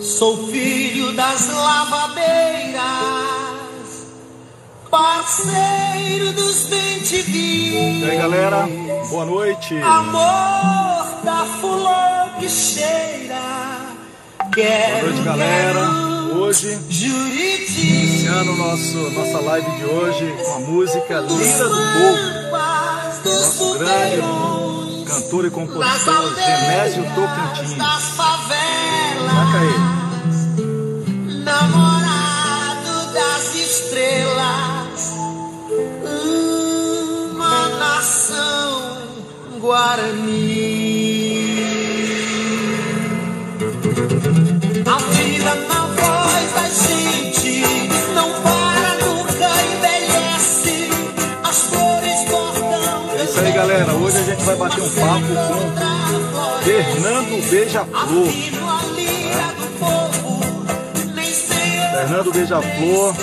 Sou filho das lavadeiras, parceiro dos bem-te-vi. E aí, galera, boa noite. Amor da flor que cheira. Quero, Boa noite, galera. Hoje, Juriti. iniciando nosso, nossa live de hoje com a música Lira do Povo. Nosso grande cantor e compositor Genésio Tocantins. Das favelas. Saca aí. namorado das estrelas, uma nação guarani. Galera. Hoje a gente vai bater um papo com Fernando Beija-Flor. Fernando Beija-Flor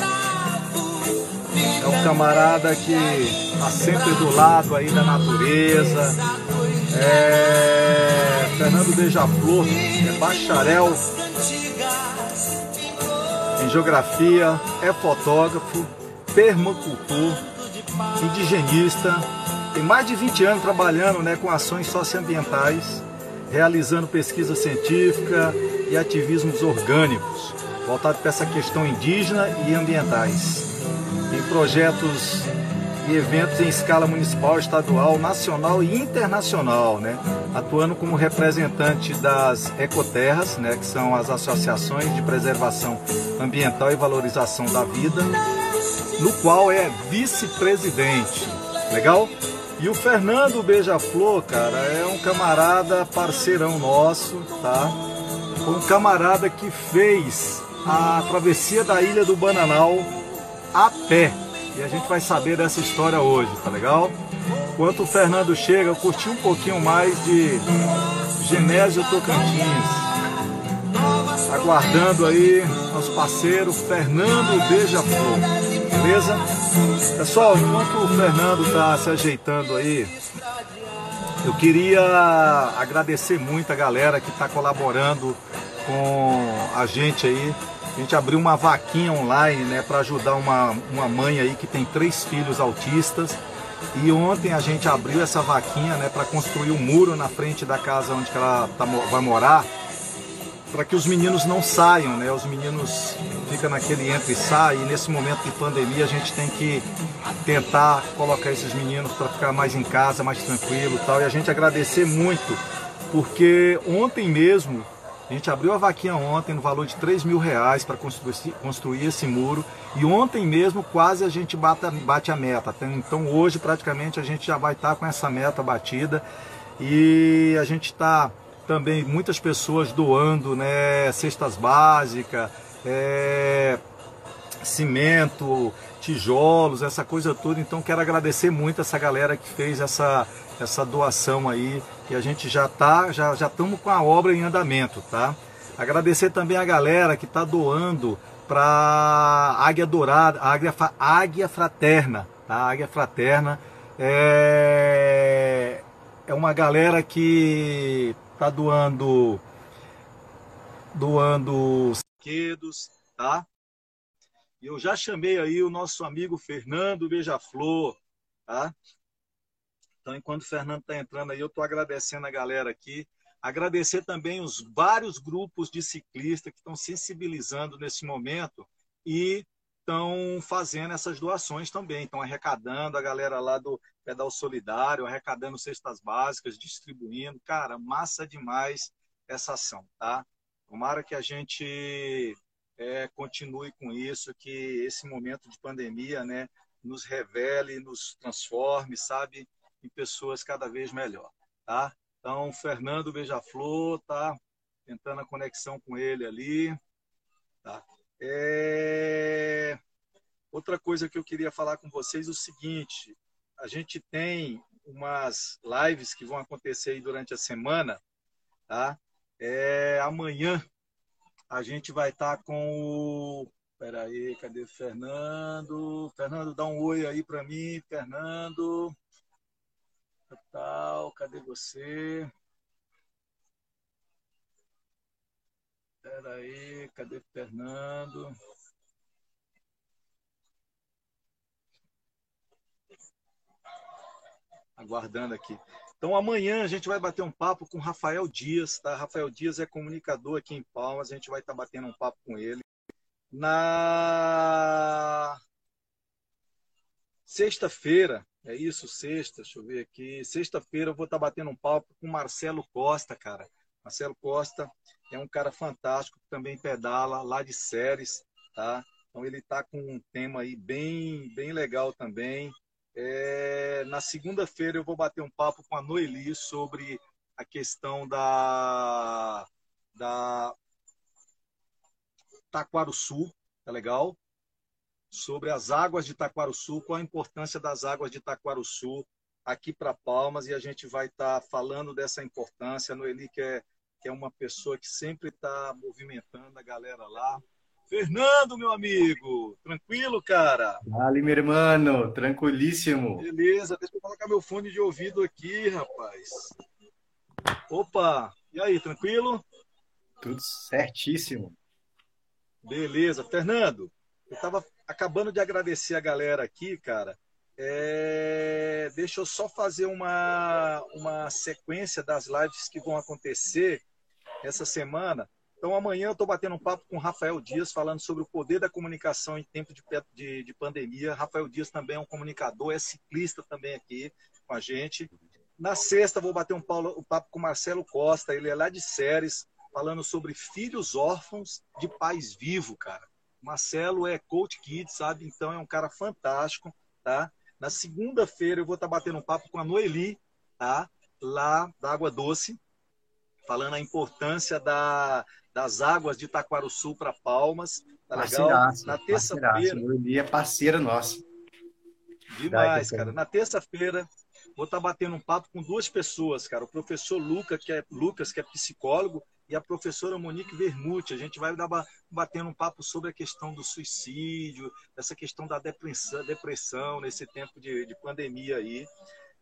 é um camarada que está sempre do lado aí da natureza. É... Fernando Beija-Flor é bacharel em geografia, é fotógrafo, permacultor, indigenista, tem mais de 20 anos trabalhando né, com ações socioambientais, realizando pesquisa científica e ativismos orgânicos, voltado para essa questão indígena e ambientais. Tem projetos e eventos em escala municipal, estadual, nacional e internacional, né? atuando como representante das ecoterras, né? que são as associações de preservação ambiental e valorização da vida, no qual é vice-presidente. Legal? E o Fernando Beija-Flor, cara, é um camarada parceirão nosso, tá? Um camarada que fez a travessia da Ilha do Bananal a pé. E a gente vai saber dessa história hoje, tá legal? Enquanto o Fernando chega, eu curti um pouquinho mais de Genésio Tocantins. Aguardando aí nosso parceiro Fernando Beija-Flor. Beleza? Pessoal, enquanto o Fernando está se ajeitando aí, eu queria agradecer muito a galera que está colaborando com a gente aí. A gente abriu uma vaquinha online né, para ajudar uma, uma mãe aí que tem três filhos autistas. E ontem a gente abriu essa vaquinha né, para construir um muro na frente da casa onde ela tá, vai morar, para que os meninos não saiam, né? Os meninos ficam naquele entra e sai, e nesse momento de pandemia a gente tem que tentar colocar esses meninos para ficar mais em casa, mais tranquilo tal. E a gente agradecer muito, porque ontem mesmo a gente abriu a vaquinha ontem no valor de 3 mil reais para construir, construir, esse muro e ontem mesmo quase a gente bate, bate a meta. Então hoje praticamente a gente já vai estar tá com essa meta batida e a gente está também muitas pessoas doando né, cestas básicas, é, cimento, tijolos, essa coisa toda. Então quero agradecer muito essa galera que fez essa, essa doação aí, que a gente já tá, já já estamos com a obra em andamento, tá? Agradecer também a galera que está doando para Águia Dourada, Águia, Águia Fraterna, tá? Águia Fraterna é, é uma galera que está doando doando brinquedos, tá? E eu já chamei aí o nosso amigo Fernando Beija-Flor, tá? Então, enquanto o Fernando está entrando aí, eu estou agradecendo a galera aqui. Agradecer também os vários grupos de ciclistas que estão sensibilizando nesse momento e estão fazendo essas doações também. Estão arrecadando a galera lá do Pedal Solidário, arrecadando cestas básicas, distribuindo. Cara, massa demais essa ação, tá? Tomara que a gente é, continue com isso, que esse momento de pandemia né, nos revele, nos transforme, sabe, em pessoas cada vez melhor, tá? Então, Fernando Beija-Flor tá tentando a conexão com ele ali, tá? É... Outra coisa que eu queria falar com vocês é o seguinte, a gente tem umas lives que vão acontecer aí durante a semana, tá? É, amanhã a gente vai estar tá com o. Peraí, cadê o Fernando? Fernando, dá um oi aí para mim, Fernando. Tal, cadê você? Espera aí, cadê Fernando? Aguardando aqui. Então amanhã a gente vai bater um papo com Rafael Dias, tá? Rafael Dias é comunicador aqui em Palmas, a gente vai estar tá batendo um papo com ele. Na sexta-feira, é isso, sexta, deixa eu ver aqui. Sexta-feira eu vou estar tá batendo um papo com Marcelo Costa, cara. Marcelo Costa é um cara fantástico, que também pedala lá de séries, tá? Então ele está com um tema aí bem, bem legal também. É, na segunda-feira eu vou bater um papo com a Noeli sobre a questão da, da Taquaruçu, tá legal? Sobre as águas de Taquaruçu, qual a importância das águas de Taquaruçu aqui para Palmas e a gente vai estar tá falando dessa importância. A Noeli que é que é uma pessoa que sempre está movimentando a galera lá. Fernando, meu amigo, tranquilo, cara? Vale, meu irmão, tranquilíssimo. Beleza, deixa eu colocar meu fone de ouvido aqui, rapaz. Opa, e aí, tranquilo? Tudo certíssimo. Beleza, Fernando, eu estava acabando de agradecer a galera aqui, cara. É... Deixa eu só fazer uma, uma sequência das lives que vão acontecer essa semana. Então, amanhã eu estou batendo um papo com Rafael Dias, falando sobre o poder da comunicação em tempo de, de, de, pandemia. Rafael Dias também é um comunicador, é ciclista também aqui com a gente. Na sexta, vou bater um, paulo, um papo com Marcelo Costa, ele é lá de Séries, falando sobre filhos órfãos de pais vivos, cara. Marcelo é coach kid, sabe? Então é um cara fantástico, tá? Na segunda-feira eu vou estar tá batendo um papo com a Noeli, tá? Lá da Água Doce, falando a importância da, das águas de Itaquaruçu para Palmas. Tá legal? Na terça-feira. é parceira nossa. Demais, cara. Na terça-feira, vou estar tá batendo um papo com duas pessoas, cara. O professor Luca, que é, Lucas, que é psicólogo, e a professora Monique Vermute. A gente vai dar batendo um papo sobre a questão do suicídio, essa questão da depressão, depressão nesse tempo de, de pandemia aí.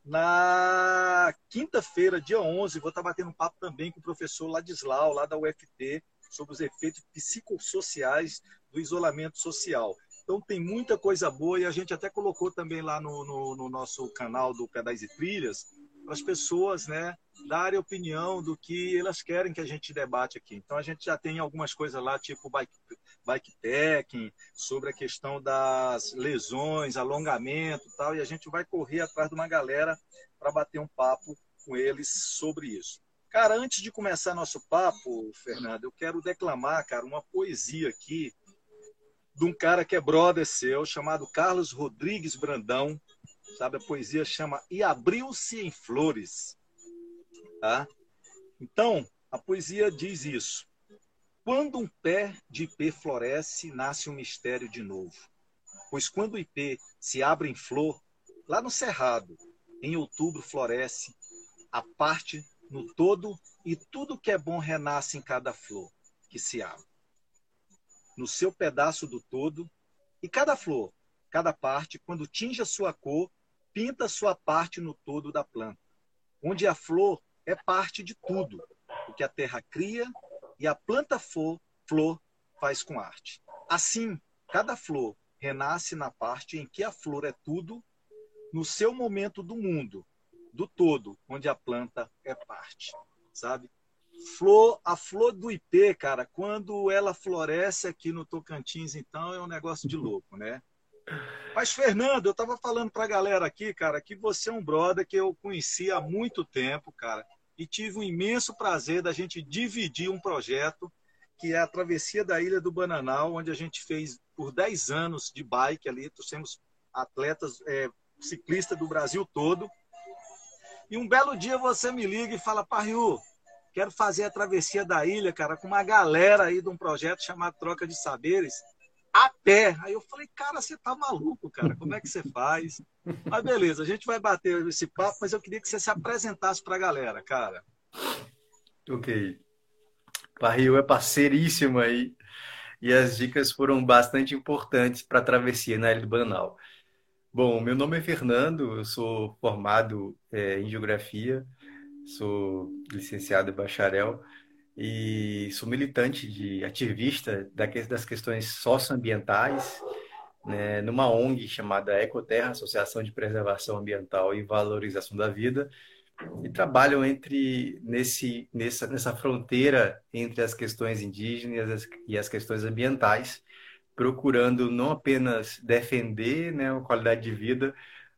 Na quinta-feira, dia 11, vou estar batendo um papo também com o professor Ladislau, lá da UFT, sobre os efeitos psicossociais do isolamento social. Então tem muita coisa boa e a gente até colocou também lá no, no, no nosso canal do Pedais e Trilhas as pessoas né, darem opinião do que elas querem que a gente debate aqui. Então a gente já tem algumas coisas lá, tipo bike, bikepacking, sobre a questão das lesões, alongamento e tal, e a gente vai correr atrás de uma galera para bater um papo com eles sobre isso. Cara, antes de começar nosso papo, Fernando, eu quero declamar, cara, uma poesia aqui de um cara que é brother seu, chamado Carlos Rodrigues Brandão, sabe? A poesia chama E Abriu-se em Flores, tá? Então, a poesia diz isso. Quando um pé de ipê floresce, nasce um mistério de novo. Pois quando o ipê se abre em flor, lá no cerrado, em outubro floresce, a parte no todo e tudo que é bom renasce em cada flor que se abre. No seu pedaço do todo, e cada flor, cada parte, quando tinge a sua cor, pinta sua parte no todo da planta, onde a flor é parte de tudo, o que a terra cria e a planta flor, flor faz com arte. Assim, cada flor renasce na parte em que a flor é tudo, no seu momento do mundo, do todo, onde a planta é parte, sabe? Flor, a flor do IP, cara, quando ela floresce aqui no Tocantins, então é um negócio de louco, né? Mas, Fernando, eu tava falando pra galera aqui, cara, que você é um brother que eu conheci há muito tempo, cara e tive o imenso prazer da gente dividir um projeto que é a travessia da Ilha do Bananal, onde a gente fez por 10 anos de bike ali, trouxemos atletas é, ciclistas do Brasil todo. E um belo dia você me liga e fala, Parriu, quero fazer a travessia da ilha, cara, com uma galera aí de um projeto chamado Troca de Saberes a pé. Aí eu falei, cara, você tá maluco, cara, como é que você faz? Mas beleza, a gente vai bater esse papo, mas eu queria que você se apresentasse para a galera, cara. Ok. Barril é parceiríssimo aí e as dicas foram bastante importantes para a travessia na Ilha do Banal. Bom, meu nome é Fernando, eu sou formado é, em Geografia, sou licenciado e bacharel e sou militante de ativista das questões socioambientais, né, numa ONG chamada Ecoterra, Associação de Preservação Ambiental e Valorização da Vida, e trabalham entre nesse nessa nessa fronteira entre as questões indígenas e as questões ambientais, procurando não apenas defender, né, a qualidade de vida,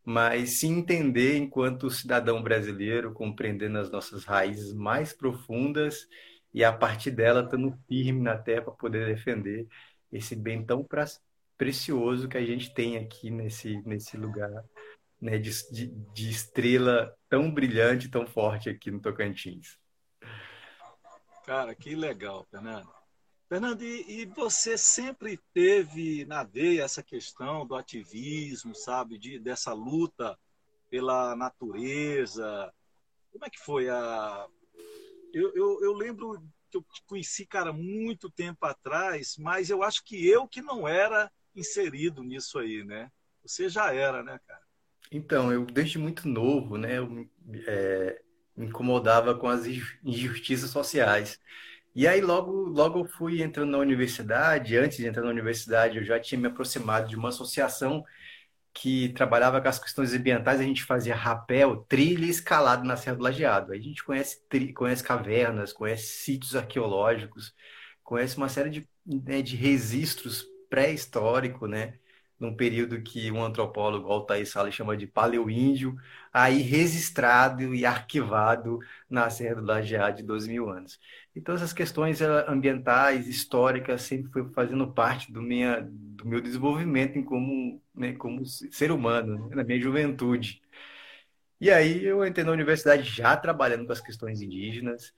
mas se entender enquanto cidadão brasileiro, compreendendo as nossas raízes mais profundas e a partir dela estando firme na terra para poder defender esse bem tão precioso que a gente tem aqui nesse, nesse lugar né, de, de, de estrela tão brilhante, tão forte aqui no Tocantins. Cara, que legal, Fernando. Fernando, e, e, você sempre teve na veia essa questão do ativismo, sabe, de, dessa luta pela natureza. Como é que foi a, eu, eu, eu lembro que eu te conheci, cara, muito tempo atrás, mas eu acho que eu que não era inserido nisso aí, né? Você já era, né, cara? Então, eu desde muito novo, né, eu é, me incomodava com as injustiças sociais. E aí logo, logo eu fui entrando na universidade, antes de entrar na universidade, eu já tinha me aproximado de uma associação que trabalhava com as questões ambientais, a gente fazia rapel, trilha e escalada na Serra do Lajeado. A gente conhece, conhece cavernas, conhece sítios arqueológicos, conhece uma série de, né, de registros pré-históricos, né? Num período que um antropólogo, Altair Salles, chama de paleoíndio, aí registrado e arquivado na Serra do Lajeado de 12 mil anos. Então, essas questões eh, ambientais, históricas, sempre foi fazendo parte do, minha, do meu desenvolvimento em como, né, como ser humano, né, na minha juventude. E aí eu entrei na universidade já trabalhando com as questões indígenas,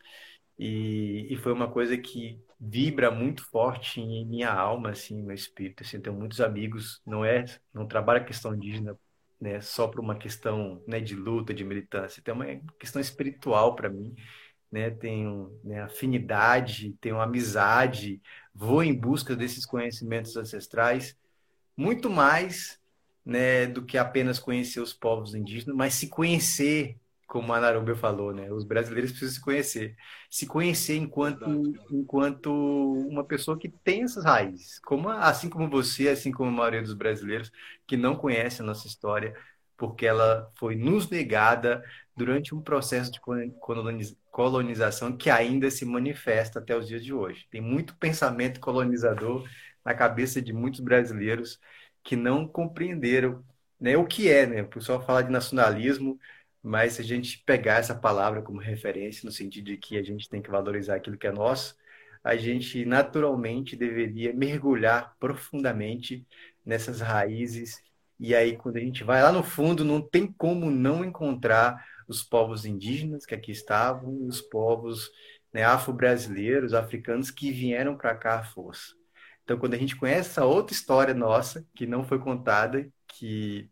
e, e foi uma coisa que vibra muito forte em minha alma, assim, meu espírito. Assim, tenho muitos amigos, não é, não trabalho a questão indígena né, só por uma questão né, de luta, de militância, tem uma questão espiritual para mim né, tenho né, afinidade, tenho amizade, vou em busca desses conhecimentos ancestrais, muito mais né, do que apenas conhecer os povos indígenas, mas se conhecer, como a Narubia falou, né, os brasileiros precisam se conhecer, se conhecer enquanto, enquanto uma pessoa que tem essas raízes, como assim como você, assim como a maioria dos brasileiros que não conhece a nossa história, porque ela foi nos negada durante um processo de colonização que ainda se manifesta até os dias de hoje. Tem muito pensamento colonizador na cabeça de muitos brasileiros que não compreenderam né, o que é, né? O pessoal fala de nacionalismo, mas se a gente pegar essa palavra como referência, no sentido de que a gente tem que valorizar aquilo que é nosso, a gente naturalmente deveria mergulhar profundamente nessas raízes. E aí, quando a gente vai lá no fundo, não tem como não encontrar os povos indígenas que aqui estavam, os povos né, afro-brasileiros, africanos que vieram para cá à força. Então, quando a gente conhece essa outra história nossa, que não foi contada, que,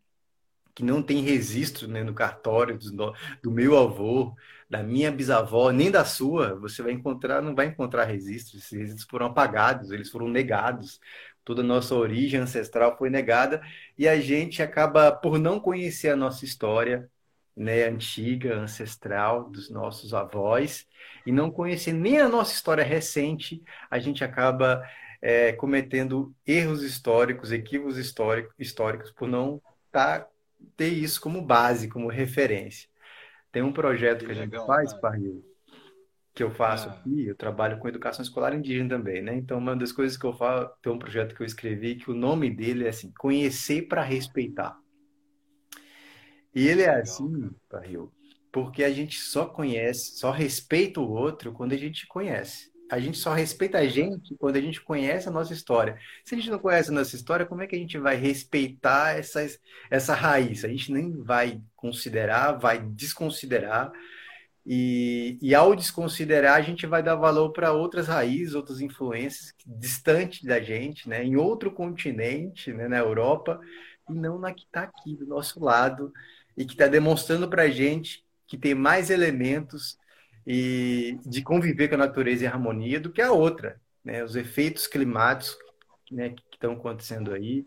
que não tem registro né, no cartório do, do meu avô, da minha bisavó, nem da sua, você vai encontrar, não vai encontrar registros. Esses registros foram apagados, eles foram negados. Toda a nossa origem ancestral foi negada e a gente acaba, por não conhecer a nossa história, né, antiga, ancestral dos nossos avós e não conhecer nem a nossa história recente, a gente acaba é, cometendo erros históricos, equívocos históricos, por não tá, ter isso como base, como referência. Tem um projeto que, que a gente legal, faz, Parril, que eu faço ah. aqui, eu trabalho com educação escolar indígena também, né? Então, uma das coisas que eu faço, tem um projeto que eu escrevi que o nome dele é assim, Conhecer para Respeitar. E ele é assim, Barril, porque a gente só conhece, só respeita o outro quando a gente conhece. A gente só respeita a gente quando a gente conhece a nossa história. Se a gente não conhece a nossa história, como é que a gente vai respeitar essas, essa raiz? A gente nem vai considerar, vai desconsiderar. E, e ao desconsiderar, a gente vai dar valor para outras raízes, outras influências distantes da gente, né? em outro continente, né? na Europa, e não na que está aqui do nosso lado e que está demonstrando para a gente que tem mais elementos e de conviver com a natureza em harmonia do que a outra. Né? Os efeitos climáticos né, que estão acontecendo aí,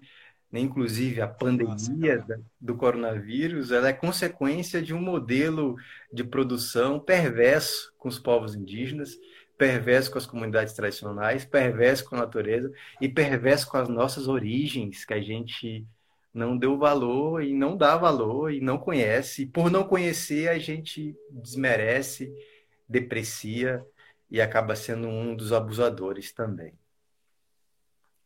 né? inclusive a pandemia Nossa, do coronavírus, ela é consequência de um modelo de produção perverso com os povos indígenas, perverso com as comunidades tradicionais, perverso com a natureza e perverso com as nossas origens, que a gente não deu valor e não dá valor e não conhece. E por não conhecer, a gente desmerece, deprecia e acaba sendo um dos abusadores também.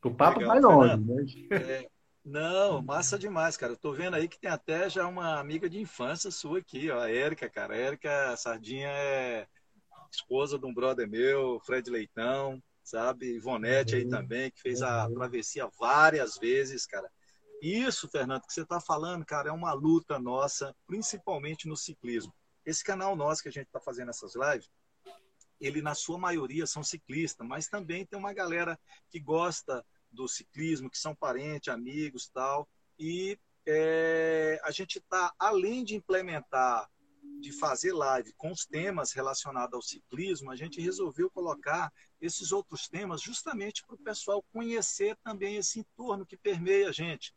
O papo Legal, vai longe, né? É, não, massa demais, cara. Eu tô vendo aí que tem até já uma amiga de infância sua aqui, ó, a Érica, cara. A Érica Sardinha é esposa de um brother meu, Fred Leitão, sabe? Ivonete aí uhum. também, que fez a uhum. travessia várias vezes, cara. Isso, Fernando, que você está falando, cara, é uma luta nossa, principalmente no ciclismo. Esse canal nosso que a gente está fazendo essas lives, ele na sua maioria são ciclistas, mas também tem uma galera que gosta do ciclismo, que são parentes, amigos tal. E é, a gente está, além de implementar, de fazer live com os temas relacionados ao ciclismo, a gente resolveu colocar esses outros temas justamente para o pessoal conhecer também esse entorno que permeia a gente.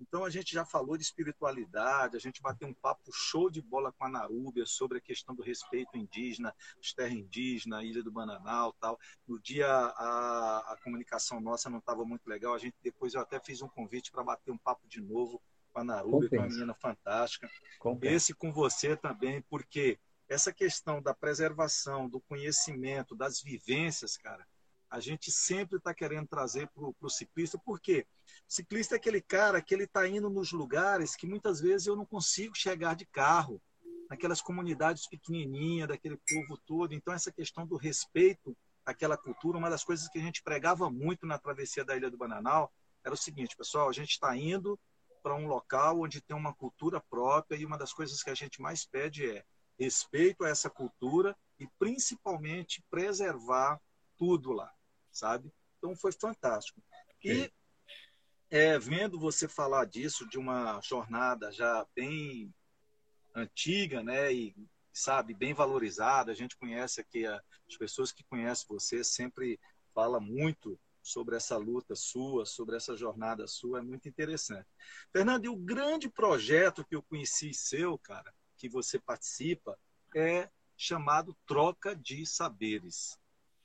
Então a gente já falou de espiritualidade, a gente bateu um papo show de bola com a Narúbia sobre a questão do respeito indígena, os terra indígena, Ilha do Bananal, tal. No dia a, a comunicação nossa não estava muito legal, a gente depois eu até fiz um convite para bater um papo de novo com a Narúbia, com uma menina fantástica. Compensa. Esse com você também, porque essa questão da preservação, do conhecimento, das vivências, cara, a gente sempre está querendo trazer para o ciclista, porque o ciclista é aquele cara que ele está indo nos lugares que muitas vezes eu não consigo chegar de carro, naquelas comunidades pequenininhas, daquele povo todo. Então, essa questão do respeito àquela cultura, uma das coisas que a gente pregava muito na travessia da Ilha do Bananal era o seguinte, pessoal, a gente está indo para um local onde tem uma cultura própria e uma das coisas que a gente mais pede é respeito a essa cultura e principalmente preservar tudo lá sabe? Então foi fantástico. E é, vendo você falar disso, de uma jornada já bem antiga, né? E sabe, bem valorizada. A gente conhece aqui, as pessoas que conhecem você sempre fala muito sobre essa luta sua, sobre essa jornada sua, é muito interessante. Fernando, e o grande projeto que eu conheci seu, cara, que você participa, é chamado Troca de Saberes.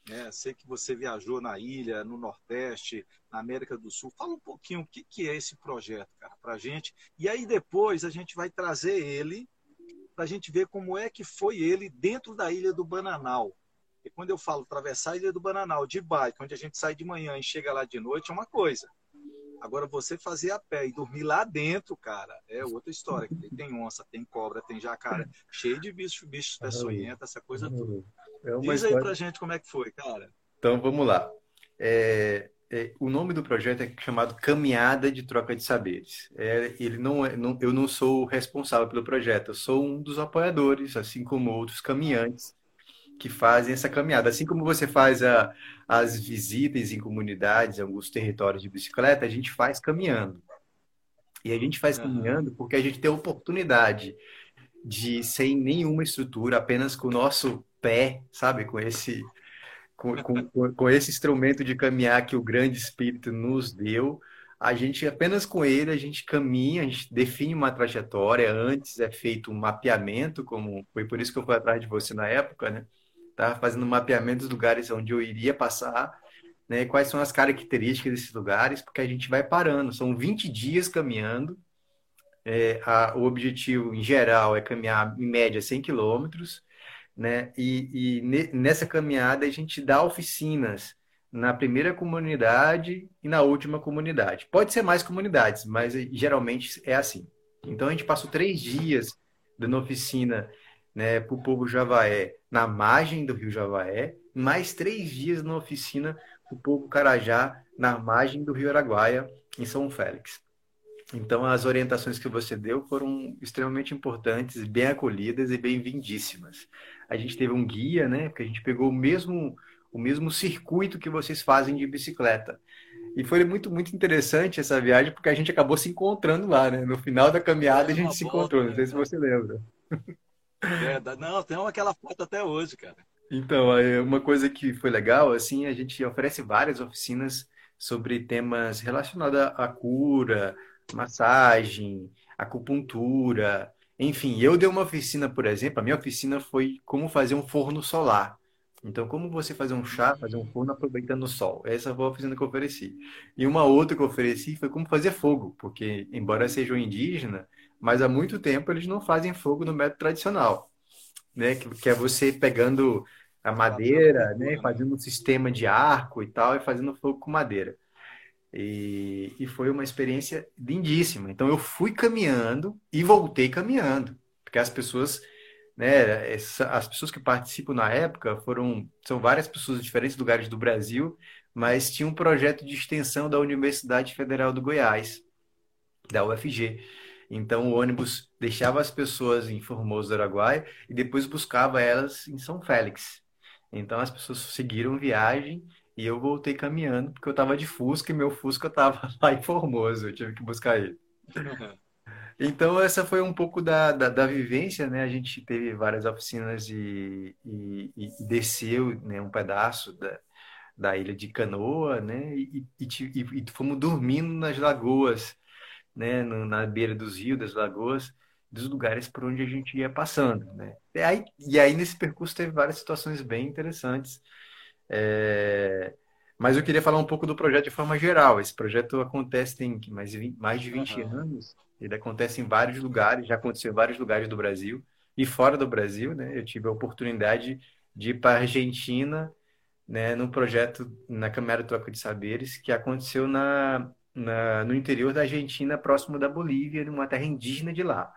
Né? Sei que você viajou na ilha, no Nordeste, na América do Sul. Fala um pouquinho o que, que é esse projeto, cara, para a gente. E aí depois a gente vai trazer ele para a gente ver como é que foi ele dentro da ilha do Bananal. E quando eu falo atravessar a ilha do Bananal de bike, onde a gente sai de manhã e chega lá de noite, é uma coisa. Agora, você fazer a pé e dormir lá dentro, cara, é outra história. Tem onça, tem cobra, tem jacaré, cheio de bichos, bichos peçonhentos, essa coisa toda. É Diz aí pra gente como é que foi, cara. Então, vamos lá. É, é, o nome do projeto é chamado Caminhada de Troca de Saberes. É, ele não, é, não, eu não sou responsável pelo projeto, eu sou um dos apoiadores, assim como outros caminhantes que fazem essa caminhada. Assim como você faz a, as visitas em comunidades, em alguns territórios de bicicleta, a gente faz caminhando. E a gente faz uhum. caminhando porque a gente tem a oportunidade de, sem nenhuma estrutura, apenas com o nosso pé, sabe? Com esse, com, com, com esse instrumento de caminhar que o grande Espírito nos deu, a gente apenas com ele a gente caminha, a gente define uma trajetória. Antes é feito um mapeamento, como foi por isso que eu fui atrás de você na época, né? Tava fazendo um mapeamento dos lugares onde eu iria passar, né? Quais são as características desses lugares, porque a gente vai parando. São 20 dias caminhando. É, a, o objetivo em geral é caminhar em média 100 quilômetros né? E, e nessa caminhada a gente dá oficinas na primeira comunidade e na última comunidade. Pode ser mais comunidades, mas geralmente é assim. Então a gente passou três dias dando oficina né, para o povo Javaé na margem do rio Javaé, mais três dias na oficina para o povo Carajá na margem do rio Araguaia, em São Félix. Então, as orientações que você deu foram extremamente importantes, bem acolhidas e bem-vindíssimas. A gente teve um guia, né? Porque a gente pegou o mesmo, o mesmo circuito que vocês fazem de bicicleta. E foi muito, muito interessante essa viagem, porque a gente acabou se encontrando lá, né? No final da caminhada, a gente se encontrou. Não sei se você lembra. É, não, tem aquela foto até hoje, cara. Então, uma coisa que foi legal, assim, a gente oferece várias oficinas sobre temas relacionados à cura, massagem, acupuntura, enfim. Eu dei uma oficina, por exemplo, a minha oficina foi como fazer um forno solar. Então, como você fazer um chá, fazer um forno aproveitando o sol? Essa foi a oficina que eu ofereci. E uma outra que eu ofereci foi como fazer fogo, porque, embora sejam indígena, mas há muito tempo eles não fazem fogo no método tradicional, né? Que, que é você pegando a madeira, né? Fazendo um sistema de arco e tal, e fazendo fogo com madeira. E, e foi uma experiência lindíssima. Então, eu fui caminhando e voltei caminhando, porque as pessoas né? As pessoas que participam na época foram são várias pessoas de diferentes lugares do Brasil, mas tinha um projeto de extensão da Universidade Federal do Goiás, da UFG. Então o ônibus deixava as pessoas em Formoso do Araguaia e depois buscava elas em São Félix. Então as pessoas seguiram viagem e eu voltei caminhando porque eu estava de Fusca e meu Fusca estava lá em Formoso, eu tive que buscar ele. Então, essa foi um pouco da, da, da, vivência, né? A gente teve várias oficinas e, e, e desceu né, um pedaço da, da ilha de Canoa, né? E, e, e, fomos dormindo nas lagoas, né? Na beira dos rios, das lagoas, dos lugares por onde a gente ia passando, né? E aí, e aí nesse percurso teve várias situações bem interessantes. É... Mas eu queria falar um pouco do projeto de forma geral. Esse projeto acontece tem mais, mais de 20 uhum. anos. Ele acontece em vários lugares, já aconteceu em vários lugares do Brasil e fora do Brasil, né? Eu tive a oportunidade de ir para a Argentina, né, no projeto na Câmara Troca de Saberes, que aconteceu na, na, no interior da Argentina, próximo da Bolívia, numa terra indígena de lá.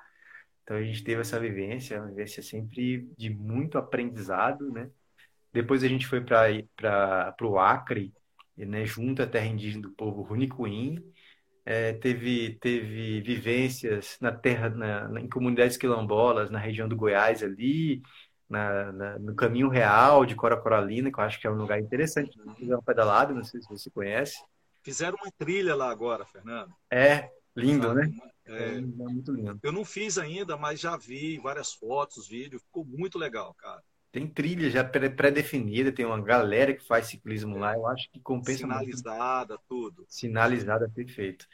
Então a gente teve essa vivência, uma vivência sempre de muito aprendizado, né? Depois a gente foi para o Acre, né, junto à terra indígena do povo Runicuim, é, teve, teve vivências na terra, na, em comunidades quilombolas, na região do Goiás ali, na, na, no Caminho Real de Cora-Coralina, que eu acho que é um lugar interessante fazer uma pedalada, não sei se você conhece. Fizeram uma trilha lá agora, Fernando. É, lindo, né? É, é, muito lindo. Eu não fiz ainda, mas já vi várias fotos, vídeos, ficou muito legal, cara. Tem trilha já pré-definida, tem uma galera que faz ciclismo lá, eu acho que compensa Sinalizada, muito. tudo. Sinalizada, perfeito.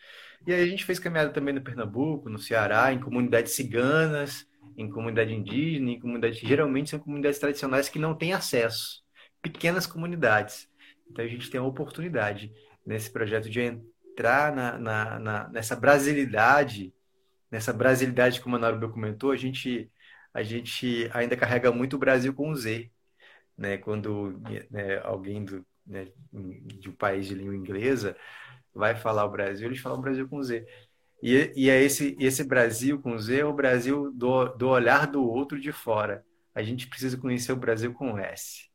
E aí a gente fez caminhada também no Pernambuco, no Ceará, em comunidades ciganas, em comunidade indígena, em comunidades geralmente são comunidades tradicionais que não têm acesso, pequenas comunidades. Então a gente tem a oportunidade nesse projeto de entrar na, na, na nessa brasilidade, nessa brasilidade como a Narubi comentou, a gente a gente ainda carrega muito o Brasil com Z, né? Quando né, alguém do, né, de um país de língua inglesa vai falar o Brasil, eles falam o Brasil com Z. E, e é esse, esse Brasil com Z é o Brasil do, do olhar do outro de fora. A gente precisa conhecer o Brasil com S.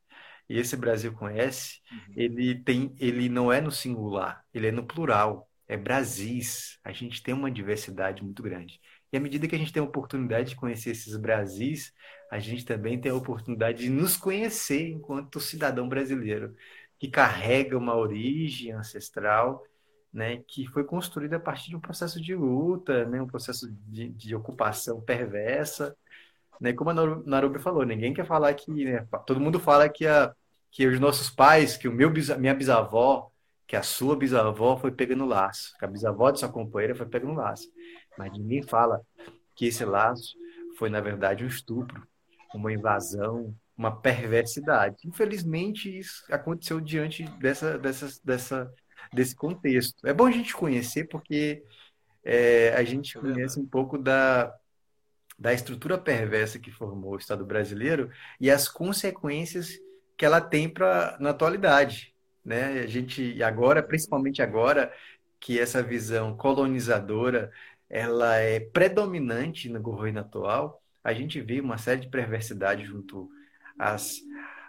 E esse Brasil com S, uhum. ele tem, ele não é no singular, ele é no plural. É Brasis. A gente tem uma diversidade muito grande. E à medida que a gente tem a oportunidade de conhecer esses Brasis, a gente também tem a oportunidade de nos conhecer enquanto cidadão brasileiro, que carrega uma origem ancestral, né, que foi construída a partir de um processo de luta, né, um processo de, de ocupação perversa. Né, como a Narubi falou, ninguém quer falar que. Né, todo mundo fala que, a, que os nossos pais, que o meu minha bisavó, que a sua bisavó foi pegando laço, que a bisavó de sua companheira foi pegando laço. Mas ninguém fala que esse laço foi, na verdade, um estupro, uma invasão, uma perversidade. Infelizmente, isso aconteceu diante dessa, dessa, dessa, desse contexto. É bom a gente conhecer, porque é, a gente conhece um pouco da, da estrutura perversa que formou o Estado brasileiro e as consequências que ela tem pra, na atualidade. Né? A gente agora, principalmente agora, que essa visão colonizadora ela é predominante no governo atual, a gente vê uma série de perversidades junto às,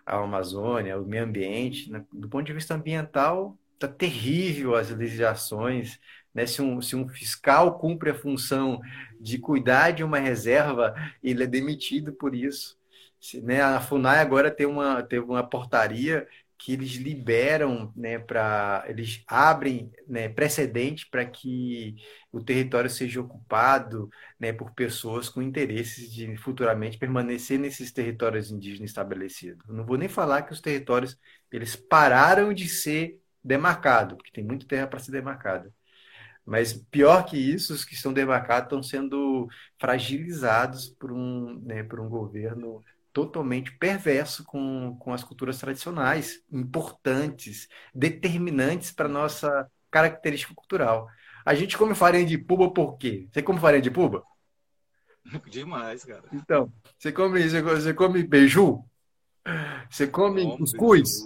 à Amazônia, ao meio ambiente. Né? Do ponto de vista ambiental, está terrível as legislações. Né? Se, um, se um fiscal cumpre a função de cuidar de uma reserva, ele é demitido por isso. Se, né? A FUNAI agora tem uma, teve uma portaria que eles liberam, né, para eles abrem né, precedente para que o território seja ocupado né, por pessoas com interesses de futuramente permanecer nesses territórios indígenas estabelecidos. Não vou nem falar que os territórios eles pararam de ser demarcados, porque tem muita terra para ser demarcada. Mas pior que isso, os que estão demarcados estão sendo fragilizados por um, né, por um governo totalmente perverso com, com as culturas tradicionais, importantes, determinantes para a nossa característica cultural. A gente come farinha de puba por quê? Você come farinha de puba? Demais, cara. Então, você come, você, você come beiju? Você come cuscuz?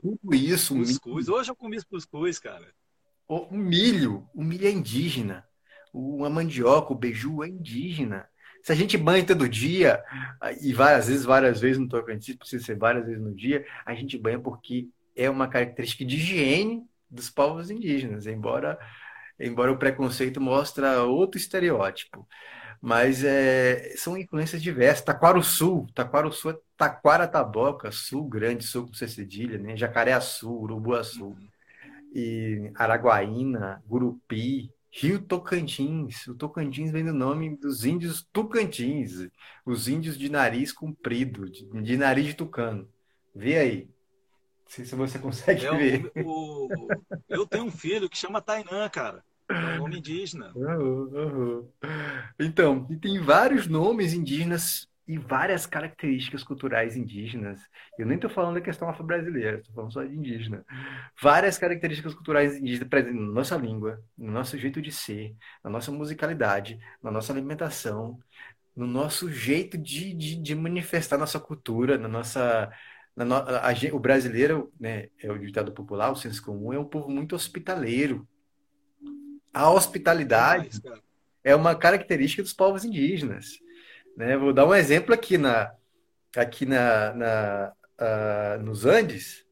Tudo isso, cuscuz. Hoje eu comi cuscuz, cara. O o milho, o milho é indígena. O, a mandioca, o beiju é indígena. Se a gente banha todo dia, ah, e várias vezes, várias vezes no Tocantins, precisa ser várias vezes no dia, a gente banha porque é uma característica de higiene dos povos indígenas, embora, embora o preconceito mostra outro estereótipo. Mas é, são influências diversas. Taquaruçu, Taquaruçu é Taquara-Taboca, Sul Grande, Sul com C cedilha, né? Jacareaçu, Urubuaçu e Araguaína, Gurupi, Rio Tocantins. O Tocantins vem do nome dos índios Tucantins, os índios de nariz comprido, de, de nariz de tucano. Vê aí. Não sei se você consegue É, ver. o, o- eu tenho um filho que chama Tainã, cara. É um nome indígena. Uhum, uhum. Então, e tem vários nomes indígenas e várias características culturais indígenas. Eu nem estou falando da questão afro-brasileira, estou falando só de indígena. Várias características culturais indígenas presentes na nossa língua, no nosso jeito de ser, na nossa musicalidade, na nossa alimentação, no nosso jeito de, de, de manifestar nossa cultura, na nossa. na no- a gen- o brasileiro, né, é o ditado popular, o senso comum, é um povo muito hospitaleiro. A hospitalidade é uma característica dos povos indígenas, né? Vou dar um exemplo aqui na, aqui na, na, ah, nos Andes,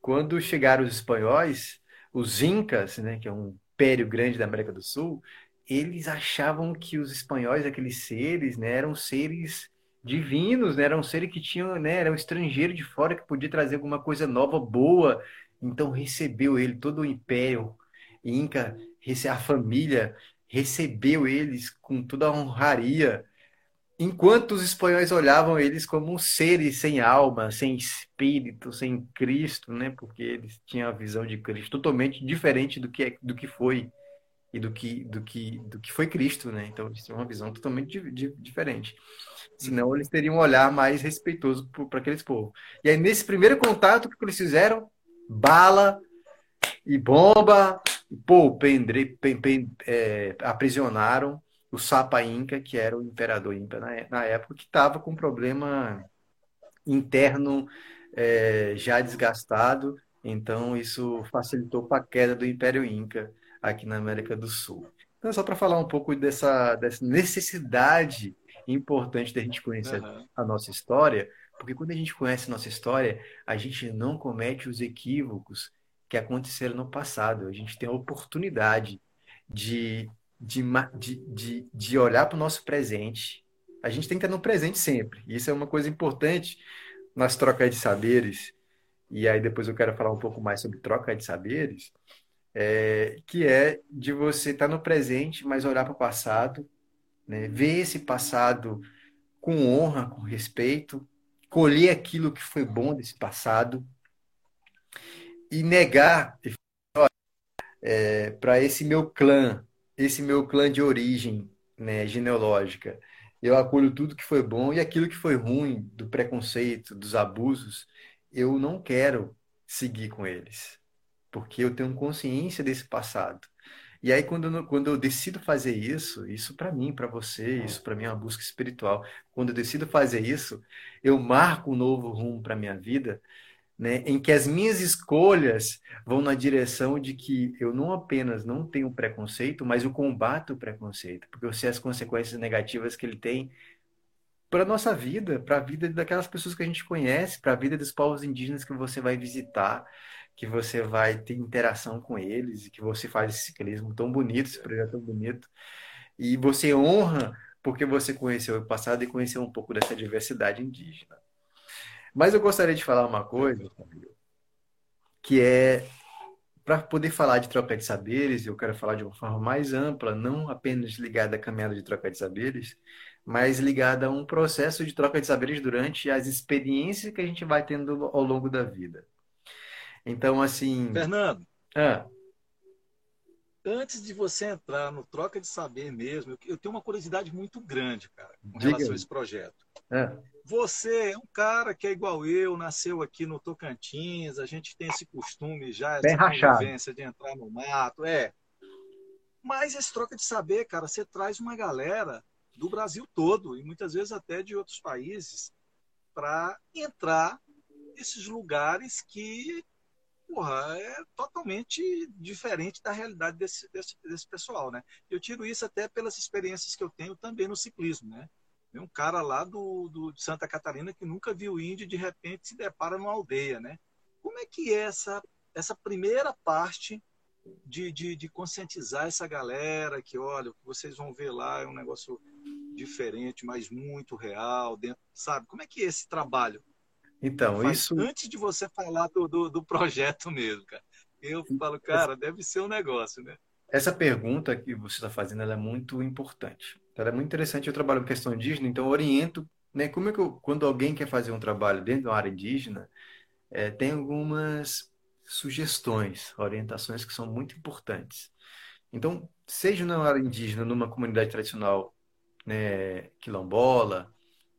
quando chegaram os espanhóis, os incas, né, que é um império grande da América do Sul, eles achavam que os espanhóis, aqueles seres, né, eram seres divinos, né, eram seres que tinham, né, eram estrangeiro de fora que podia trazer alguma coisa nova, boa. Então recebeu ele todo o império inca, a família recebeu eles com toda a honraria. Enquanto os espanhóis olhavam eles como seres sem alma, sem espírito, sem Cristo, né? Porque eles tinham a visão de Cristo totalmente diferente do que é, do que foi e do que do que do que foi Cristo, né? Então eles tinham uma visão totalmente di- di- diferente. Senão eles teriam um olhar mais respeitoso para aqueles povos. E aí nesse primeiro contato o que eles fizeram? Bala e bomba, e, pô, pendre, pen- pen- é, aprisionaram o Sapa Inca, que era o imperador Inca na, é- época, que estava com um problema interno é, já desgastado, então isso facilitou para a queda do Império Inca aqui na América do Sul. Então, só para falar um pouco dessa, dessa necessidade importante da gente conhecer Aham. a nossa história, porque quando a gente conhece a nossa história, a gente não comete os equívocos que aconteceram no passado. A gente tem a oportunidade de, de, de, de, olhar para o nosso presente. A gente tem que estar no presente sempre. Isso é uma coisa importante nas trocas de saberes. E aí depois eu quero falar um pouco mais sobre troca de saberes, é, que é de você estar no presente, mas olhar para o passado, né? Ver esse passado com honra, com respeito, colher aquilo que foi bom desse passado e negar para esse meu clã, esse meu clã de origem, né, genealógica. Eu acolho tudo que foi bom e aquilo que foi ruim, do preconceito, dos abusos, eu não quero seguir com eles, porque eu tenho consciência desse passado. E aí, quando eu, quando eu decido fazer isso, isso para mim, para você, isso para mim é uma busca espiritual. Quando eu decido fazer isso, eu marco um novo rumo para minha vida, né, em que as minhas escolhas vão na direção de que eu não apenas não tenho preconceito, mas eu combato o preconceito, porque eu sei as consequências negativas que ele tem para a nossa vida, para a vida daquelas pessoas que a gente conhece, para a vida dos povos indígenas que você vai visitar, que você vai ter interação com eles, e que você faz esse ciclismo tão bonito, esse projeto tão bonito, e você honra porque você conheceu o passado e conheceu um pouco dessa diversidade indígena. Mas eu gostaria de falar uma coisa, Fabio, que é para poder falar de troca de saberes, eu quero falar de uma forma mais ampla, não apenas ligada à caminhada de troca de saberes, mas ligada a um processo de troca de saberes durante as experiências que a gente vai tendo ao longo da vida. Então, assim, Fernando, ah, antes de você entrar no Troca de Saber mesmo, eu tenho uma curiosidade muito grande, cara, com Diga relação a esse projeto. É. Você é um cara que é igual eu, nasceu aqui no Tocantins, a gente tem esse costume já, Bem essa rachado. convivência de entrar no mato, é. Mas esse troca de saber, cara, você traz uma galera do Brasil todo e muitas vezes até de outros países para entrar nesses lugares que, porra, é totalmente diferente da realidade desse, desse, desse pessoal, né? Eu tiro isso até pelas experiências que eu tenho também no ciclismo, né? Um cara lá do, do, de Santa Catarina que nunca viu índio e de repente se depara numa aldeia, né? Como é que é essa, essa primeira parte de, de, de conscientizar essa galera que, olha, o que vocês vão ver lá é um negócio diferente, mas muito real, dentro, sabe? Como é que é esse trabalho? Então, Faz isso. Antes de você falar do, do, do projeto mesmo, cara. Eu falo, cara, deve ser um negócio, né? Essa pergunta que você está fazendo é muito importante. Ela é muito interessante. Eu trabalho com questão indígena, então oriento, né? Como é que eu, quando alguém quer fazer um trabalho dentro de uma área indígena, é, tem algumas sugestões, orientações que são muito importantes. Então, seja na área indígena, numa comunidade tradicional, né, quilombola,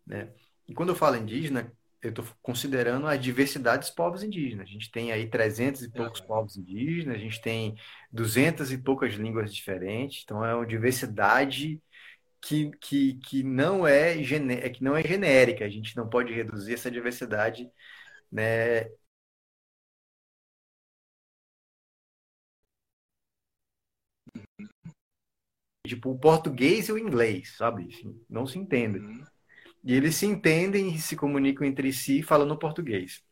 né? E quando eu falo indígena, eu estou considerando a diversidade dos povos indígenas. A gente tem aí 300 e poucos Uhum. povos indígenas, a gente tem 200 e poucas línguas diferentes, então é uma diversidade que, que, que não é, gene, é que não é genérica. A gente não pode reduzir essa diversidade, né? Tipo, o português e o inglês, sabe? Assim, não se entendem. Uhum. E eles se entendem e se comunicam entre si falando português.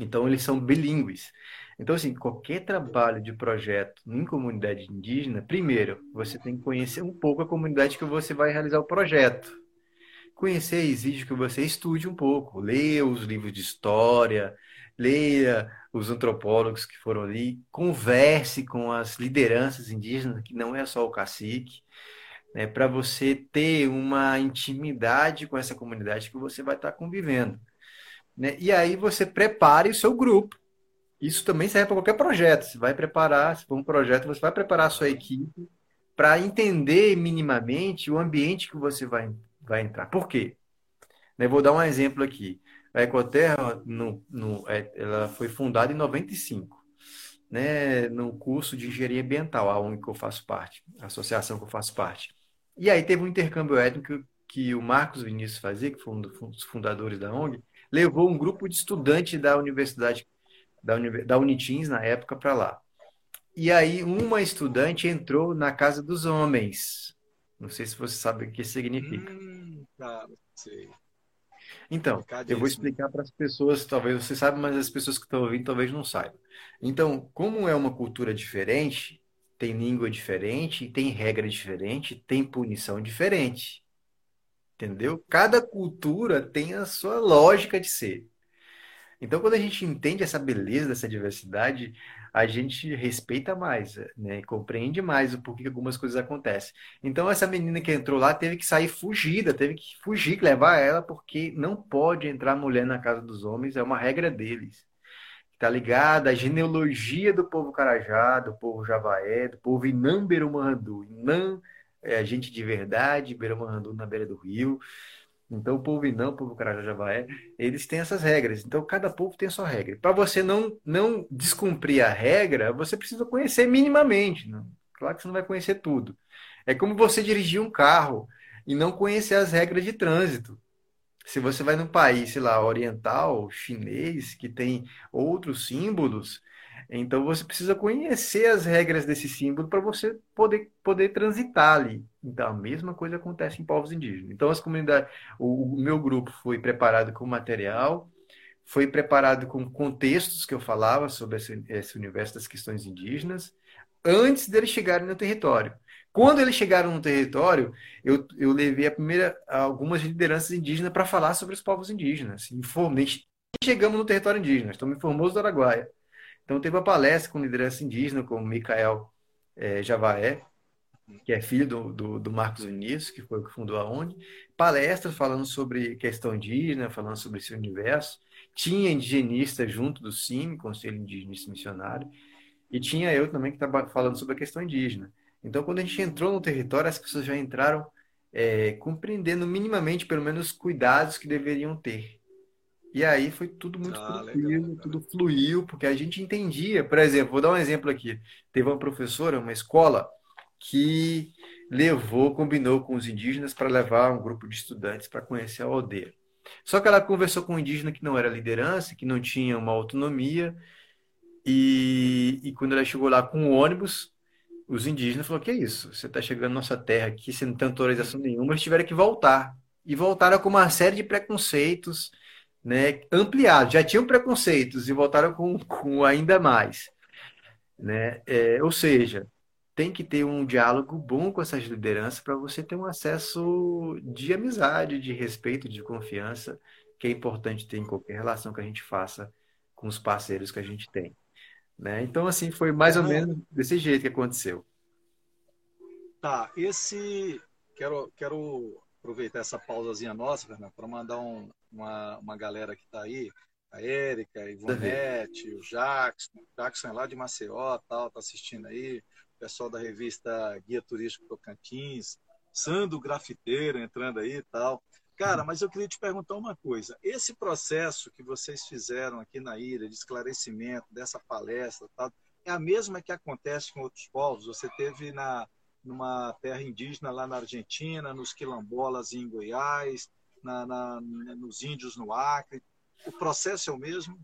Então, eles são bilíngues. Então, assim, qualquer trabalho de projeto em comunidade indígena, primeiro, você tem que conhecer um pouco a comunidade que você vai realizar o projeto. Conhecer exige que você estude um pouco, leia os livros de história, leia os antropólogos que foram ali, converse com as lideranças indígenas, que não é só o cacique, né, para você ter uma intimidade com essa comunidade que você vai estar convivendo. Né? E aí você prepare o seu grupo. Isso também serve para qualquer projeto. Você vai preparar, se for um projeto, você vai preparar a sua equipe para entender minimamente o ambiente que você vai, vai entrar. Por quê? Eu vou dar um exemplo aqui. A Ecoterra, no, no, é, ela foi fundada em 95, né, no curso de engenharia ambiental, a ONG que eu faço parte, a associação que eu faço parte. E aí teve um intercâmbio étnico que o Marcos Vinícius fazia, que foi um dos fundadores da ONG, levou um grupo de estudantes da universidade, da, da Unitins, na época, para lá. E aí uma estudante entrou na Casa dos Homens. Não sei se você sabe o que significa. Hum, cara, sei. Então, eu vou explicar para as pessoas, talvez você saiba, mas as pessoas que estão ouvindo talvez não saibam. Então, como é uma cultura diferente, tem língua diferente, tem regra diferente, tem punição diferente. Entendeu? Cada cultura tem a sua lógica de ser. Então, quando a gente entende essa beleza dessa diversidade, a gente respeita mais, né? Compreende mais o porquê que algumas coisas acontecem. Então, essa menina que entrou lá teve que sair fugida, teve que fugir, levar ela, porque não pode entrar mulher na casa dos homens, é uma regra deles. Está ligada à genealogia do povo Carajá, do povo Javaé, do povo Inã Berumandu. Inã é a gente de verdade, Berumandu na beira do rio. Então, o povo Inã, o povo Carajá Javaé, eles têm essas regras. Então, cada povo tem a sua regra. Para você não, não descumprir a regra, você precisa conhecer minimamente. Não? Claro que você não vai conhecer tudo. É como você dirigir um carro e não conhecer as regras de trânsito. Se você vai num país, sei lá, oriental, chinês, que tem outros símbolos, então você precisa conhecer as regras desse símbolo para você poder, poder transitar ali. Então a mesma coisa acontece em povos indígenas. Então as comunidades, o, o meu grupo foi preparado com material, foi preparado com contextos que eu falava sobre esse, esse universo das questões indígenas, antes deles chegarem no território. Quando eles chegaram no território, eu, eu levei a primeira algumas lideranças indígenas para falar sobre os povos indígenas. Informei, chegamos no território indígena, estamos em Formoso do Araguaia. Então teve uma palestra com liderança indígena, como Micael é, Javaé, que é filho do, do, do, Marcos Vinícius, que foi o que fundou a ONG. Palestras falando sobre questão indígena, falando sobre esse universo. Tinha indigenista junto do CIMI, Conselho Indigenista Missionário. e tinha eu também que estava falando sobre a questão indígena. Então, quando a gente entrou no território, as pessoas já entraram é, compreendendo minimamente, pelo menos, cuidados que deveriam ter. E aí foi tudo muito Ah, tranquilo, legal, tudo fluiu, porque a gente entendia. Por exemplo, vou dar um exemplo aqui. Teve uma professora, uma escola, que levou, combinou com os indígenas para levar um grupo de estudantes para conhecer a aldeia. Só que ela conversou com um indígena que não era liderança, que não tinha uma autonomia, e, e quando ela chegou lá com o ônibus, os indígenas falaram: Que é isso? Você está chegando na nossa terra aqui sem tanta autorização nenhuma, eles tiveram que voltar. E voltaram com uma série de preconceitos, né, ampliados. Já tinham preconceitos e voltaram com, com ainda mais, né? É, ou seja, tem que ter um diálogo bom com essas lideranças para você ter um acesso de amizade, de respeito, de confiança, que é importante ter em qualquer relação que a gente faça com os parceiros que a gente tem, né? Então, assim, foi mais ou menos desse jeito que aconteceu. tá, esse. Quero, quero aproveitar essa pausazinha nossa, Fernando, para mandar um- uma, uma galera que está aí, a Érica, a. Ivonete, o Jackson, o Jackson é lá de Maceió, tal, tá assistindo aí, pessoal da revista Guia Turístico Tocantins, Sandro Grafiteiro entrando aí e tal. Cara, mas eu queria te perguntar uma coisa. Esse processo que vocês fizeram aqui na ilha de esclarecimento dessa palestra, tal, é a mesma que acontece com outros povos? Você teve na numa terra indígena lá na Argentina, nos quilombolas em Goiás, na, na, nos índios no Acre. O processo é o mesmo?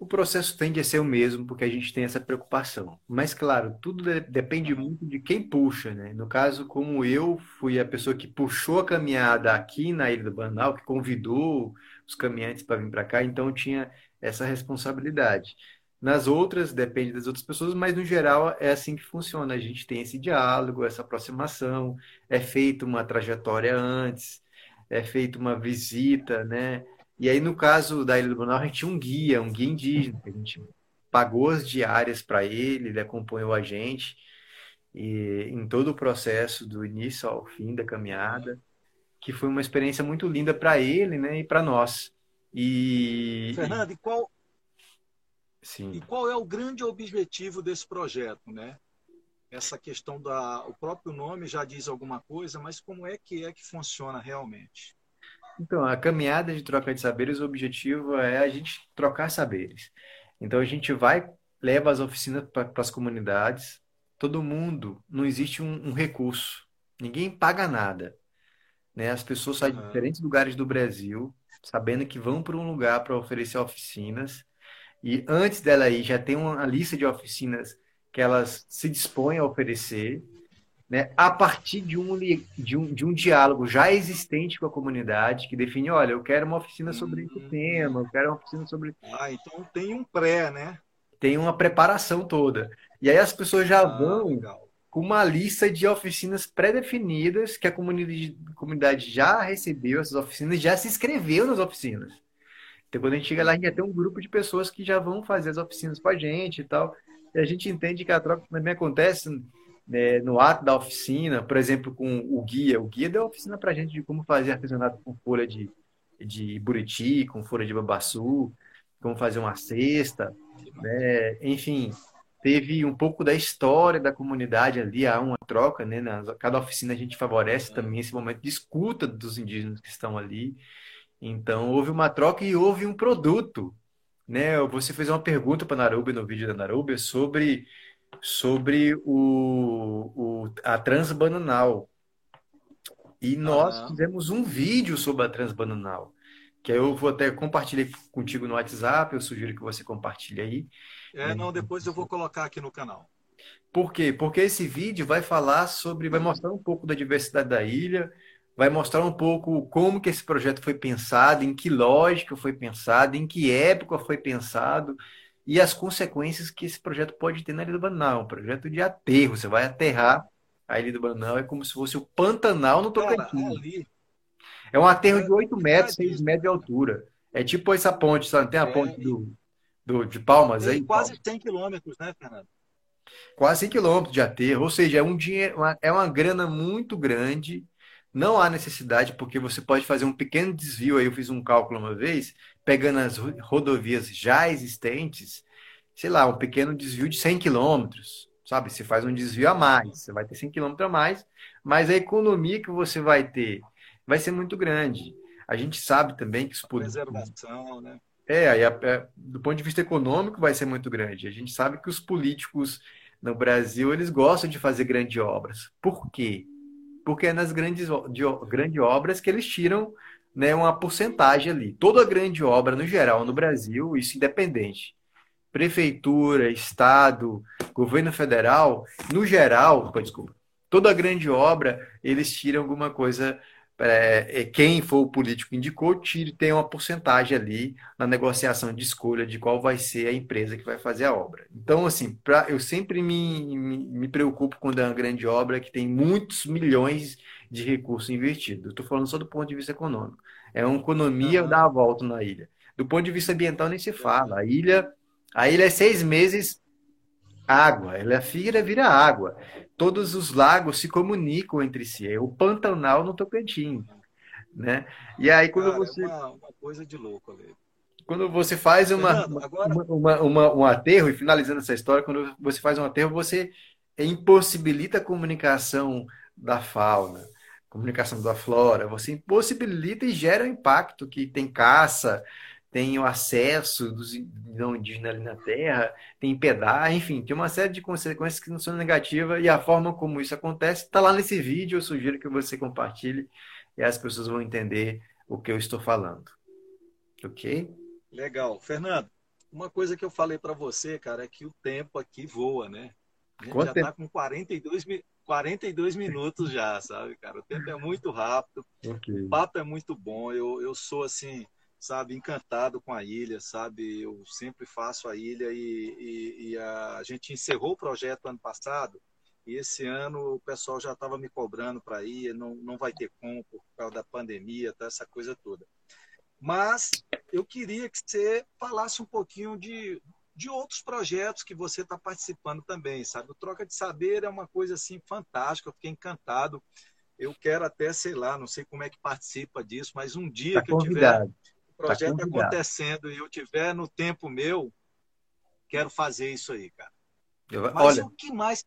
O processo tende a ser o mesmo, porque a gente tem essa preocupação. Mas, claro, tudo de- depende muito de quem puxa, né? No caso, como eu fui a pessoa que puxou a caminhada aqui na Ilha do Bananal, que convidou os caminhantes para vir para cá, então tinha essa responsabilidade. Nas outras, depende das outras pessoas, mas no geral é assim que funciona. A gente tem esse diálogo, essa aproximação, é feita uma trajetória antes, é feita uma visita, né? E aí, no caso da Ilha do Bananal, a gente tinha um guia, um guia indígena, que a gente pagou as diárias para ele, ele acompanhou a gente e em todo o processo, do início ao fim da caminhada, que foi uma experiência muito linda para ele, né, e para nós. E- Fernando, e qual, sim. e qual é o grande objetivo desse projeto, né? Essa questão da, o próprio nome já diz alguma coisa, mas como é que é que funciona realmente? Então, a caminhada de troca de saberes, o objetivo é a gente trocar saberes. Então, a gente vai, leva as oficinas para as comunidades, todo mundo, não existe um, um recurso, ninguém paga nada, né? As pessoas saem de Aham. diferentes lugares do Brasil, sabendo que vão para um lugar para oferecer oficinas, e antes dela ir, já tem uma lista de oficinas que elas se dispõem a oferecer né, a partir de um, de um, de um diálogo já existente com a comunidade, que define, olha, eu quero uma oficina sobre esse Hum. tema, eu quero uma oficina sobre... Ah, então tem um pré, né? Tem uma preparação toda. E aí as pessoas já Ah, vão legal. com uma lista de oficinas pré-definidas que a comunidade, comunidade já recebeu, essas oficinas, já se inscreveu nas oficinas. Então, quando a gente chega lá, a gente já tem um grupo de pessoas que já vão fazer as oficinas com a gente e tal. E a gente entende que a troca também acontece né, no ato da oficina, por exemplo, com o guia. O guia deu oficina para a gente de como fazer artesanato com folha de, de buriti, com folha de babaçu, como fazer uma cesta, né? Enfim, teve um pouco da história da comunidade ali, há uma troca, né? Cada oficina a gente favorece também esse momento de escuta dos indígenas que estão ali. Então, houve uma troca e houve um produto, né? Você fez uma pergunta para a Naruba no vídeo da Naruba sobre, sobre o, o, a Transbananal. E nós Aham. fizemos um vídeo sobre a Transbananal, que eu vou até compartilhar contigo no WhatsApp, eu sugiro que você compartilhe aí. É, não, depois eu vou colocar aqui no canal. Por quê? Porque esse vídeo vai falar sobre, vai mostrar um pouco da diversidade da ilha, vai mostrar um pouco como que esse projeto foi pensado, em que lógica foi pensado, em que época foi pensado e as consequências que esse projeto pode ter na Ilha do Bananal. Um projeto de aterro, você vai aterrar a Ilha do Bananal, é como se fosse o Pantanal no Tocantins. É um aterro de É 8 metros, 6 complicadíssimo. metros de altura. É tipo essa ponte, sabe? Tem a É, ponte do, do, de Palmas aí, quase Palmas. 100 quilômetros, né, Fernando? Quase 100 quilômetros de aterro, ou seja, é um dinheiro, é uma grana muito grande. Não há necessidade, porque você pode fazer um pequeno desvio. Aí eu fiz um cálculo uma vez, pegando as ro- rodovias já existentes. sei lá, um pequeno desvio de 100 quilômetros, sabe? Você faz um desvio a mais, você vai ter 100 quilômetros a mais, mas a economia que você vai ter vai ser muito grande. A gente sabe também que os políticos... Preservação, né? É, é, do ponto de vista econômico vai ser muito grande. A gente sabe que os políticos no Brasil, eles gostam de fazer grandes obras. Por quê? Porque é nas grandes, de, grandes obras que eles tiram né, uma porcentagem ali. Toda grande obra, no geral, no Brasil, isso independente. Prefeitura, Estado, governo federal, no geral, desculpa, toda grande obra, eles tiram alguma coisa é, é, quem for o político que indicou, tire, tem uma porcentagem ali na negociação de escolha de qual vai ser a empresa que vai fazer a obra. Então, assim, pra, eu sempre me, me, me preocupo quando é uma grande obra que tem muitos milhões de recursos investidos. Estou falando só do ponto de vista econômico. É uma economia uhum. dar a volta na ilha. Do ponto de vista ambiental, nem se fala. A ilha, a ilha é seis meses água, ela vira, vira água todos os lagos se comunicam entre si. É o Pantanal no Tocantins, né? E aí quando Cara, é você é uma, uma, coisa de louco ali. Quando você faz uma, Fernando, agora... uma, uma, um aterro, e finalizando essa história, quando você faz um aterro, você impossibilita a comunicação da fauna, comunicação da flora, você impossibilita e gera um impacto que tem caça, tem o acesso dos não indígenas ali na terra, tem pedar, enfim, tem uma série de consequências que não são negativas e a forma como isso acontece está lá nesse vídeo. Eu sugiro que você compartilhe e as pessoas vão entender o que eu estou falando. Ok? Legal. Fernando, uma coisa que eu falei para você, cara, é que o tempo aqui voa, né? A gente Quanto já está com 42, 42 minutos já, sabe, cara? O tempo é muito rápido, okay. o papo é muito bom. Eu, eu sou assim sabe, encantado com a ilha, sabe? Eu sempre faço a ilha e, e, e a, gente encerrou o projeto ano passado e esse ano o pessoal já estava me cobrando para ir, não, não vai ter como por causa da pandemia, tá, essa coisa toda. Mas eu queria que você falasse um pouquinho de, de outros projetos que você está participando também, sabe? O Troca de Saber é uma coisa assim fantástica, eu fiquei encantado. Eu quero até, sei lá, não sei como é que participa disso, mas um dia tá que eu tiver projeto tá acontecendo e eu tiver no tempo meu, quero fazer isso aí, cara. Eu, Mas olha, o que mais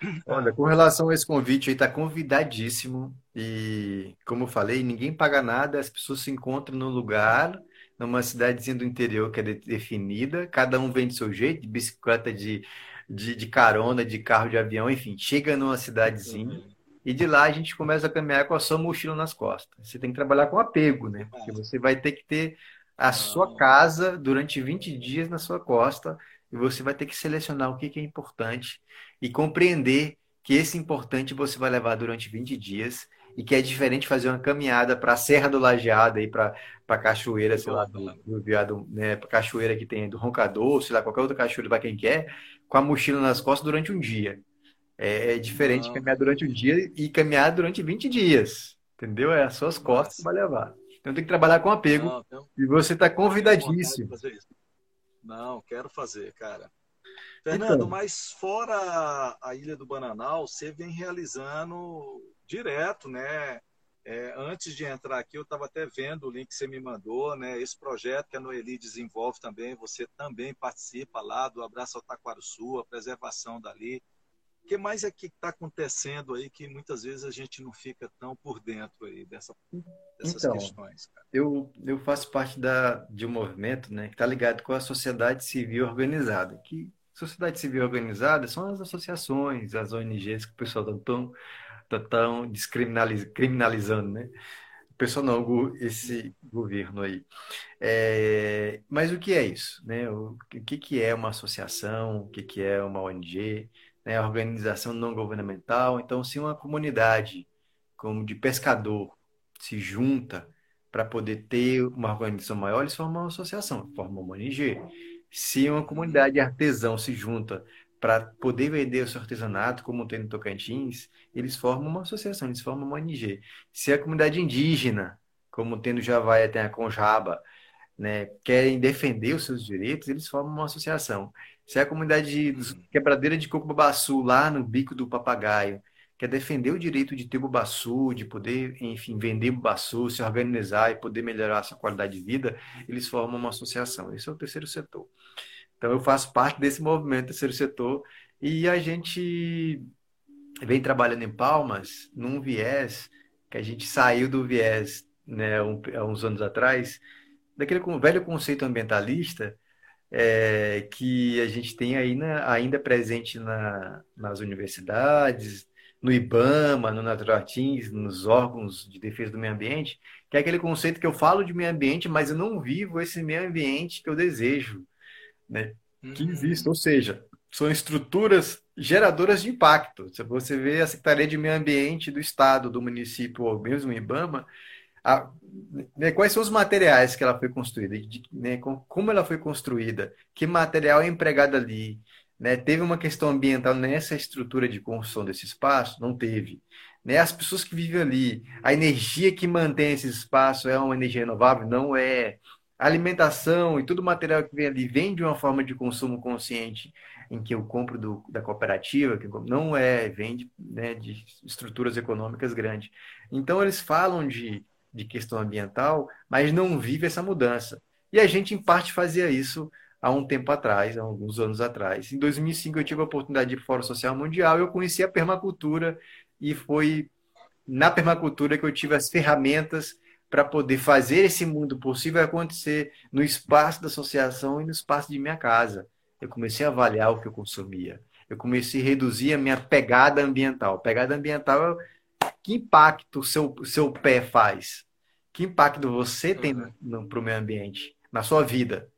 Olha, com relação a esse convite aí, está convidadíssimo. E, como eu falei, ninguém paga nada, as pessoas se encontram no lugar, numa cidadezinha do interior que é definida, cada um vem do seu jeito, de bicicleta, de, de, de carona, de carro, de avião, enfim, chega numa cidadezinha. E de lá a gente começa a caminhar com a sua mochila nas costas. Você tem que trabalhar com apego, né? Porque você vai ter que ter a sua casa durante 20 dias na sua costa e você vai ter que selecionar o que é importante e compreender que esse importante você vai levar durante 20 dias e que é diferente fazer uma caminhada para a Serra do Lajeado para para cachoeira, sei lá, do, do viado, né, para cachoeira que tem do Roncador, sei lá, qualquer outra cachoeira para quem quer, com a mochila nas costas durante um dia. É, diferente não. caminhar durante o dia e caminhar durante 20 dias. Entendeu? É as suas costas que vai levar. Então tem que trabalhar com apego. Não, então, e você está convidadíssimo. Não, quero fazer, cara. Fernando, então, mas fora a Ilha do Bananal, você vem realizando direto, né? É, antes de entrar aqui, eu estava até vendo o link que você me mandou, né? Esse projeto que a Noeli desenvolve também, você também participa lá do Abraço ao Taquaruçu, a preservação dali que mais é que está acontecendo aí que muitas vezes a gente não fica tão por dentro aí dessa, dessas então, questões? Cara? Eu, eu faço parte da, de um movimento né, que está ligado com a sociedade civil organizada. Que sociedade civil organizada são as associações, as ONGs que o pessoal está tão, tá tão descriminalizando, né? O pessoal não, esse governo aí. É, mas o que é isso? Né? O que, que é uma associação? O que, que é uma ONG? Né, organização não governamental. Então, se uma comunidade como de pescador se junta para poder ter uma organização maior, eles formam uma associação, formam uma ONG. Se uma comunidade de artesão se junta para poder vender o seu artesanato, como tem no Tocantins, eles formam uma associação, eles formam uma ONG. Se a comunidade indígena, como tem no Javaia, tem a Conjaba, né, querem defender os seus direitos, eles formam uma associação. Se é a comunidade de quebradeira de coco babaçu, lá no bico do papagaio, quer defender o direito de ter bubaçu, de poder, enfim, vender bubaçu, se organizar e poder melhorar a sua qualidade de vida, eles formam uma associação. Esse é o terceiro setor. Então eu faço parte desse movimento terceiro setor e a gente vem trabalhando em Palmas num viés que a gente saiu do viés né, um, há uns anos atrás, daquele velho conceito ambientalista é, que a gente tem aí na, ainda presente na, nas universidades, no IBAMA, no Naturatins, nos órgãos de defesa do meio ambiente, que é aquele conceito que eu falo de meio ambiente, mas eu não vivo esse meio ambiente que eu desejo, né? Que uhum. existe, ou seja, são estruturas geradoras de impacto. Se você vê a Secretaria de Meio Ambiente do Estado, do município, ou mesmo IBAMA, a, né, quais são os materiais que ela foi construída, de, né, como ela foi construída, que material é empregado ali. Né? Teve uma questão ambiental nessa estrutura de construção desse espaço? Não teve. Né? As pessoas que vivem ali, a energia que mantém esse espaço é uma energia renovável? Não é. A alimentação e todo o material que vem ali vem de uma forma de consumo consciente em que eu compro do, da cooperativa, que não é, vem de, né, de estruturas econômicas grandes. Então, eles falam de de questão ambiental, mas não vive essa mudança. E a gente, em parte, fazia isso há um tempo atrás, há alguns anos atrás. Em 2005, eu tive a oportunidade de ir para o Fórum Social Mundial eu conheci a permacultura e foi na permacultura que eu tive as ferramentas para poder fazer esse mundo possível acontecer no espaço da associação e no espaço de minha casa. Eu comecei a avaliar o que eu consumia. Eu comecei a reduzir a minha pegada ambiental. Pegada ambiental que impacto o seu, seu pé faz? Que impacto você tem para o meio ambiente, na sua vida,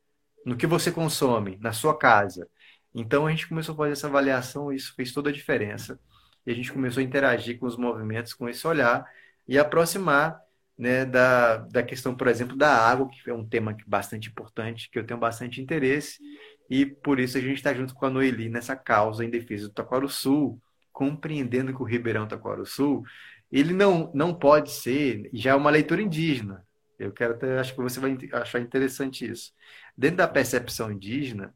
no que você consome, na sua casa? Então a gente começou a fazer essa avaliação e isso fez toda a diferença. E a gente começou a interagir com os movimentos com esse olhar e aproximar né, da, da questão, por exemplo, da água, que é um tema bastante importante, que eu tenho bastante interesse, e por isso a gente está junto com a Noeli nessa causa em defesa do Taquaro Sul, compreendendo que o Ribeirão Taquaro Sul ele não, não pode ser, já é uma leitura indígena. Eu quero até, acho que você vai achar interessante isso. Dentro da percepção indígena,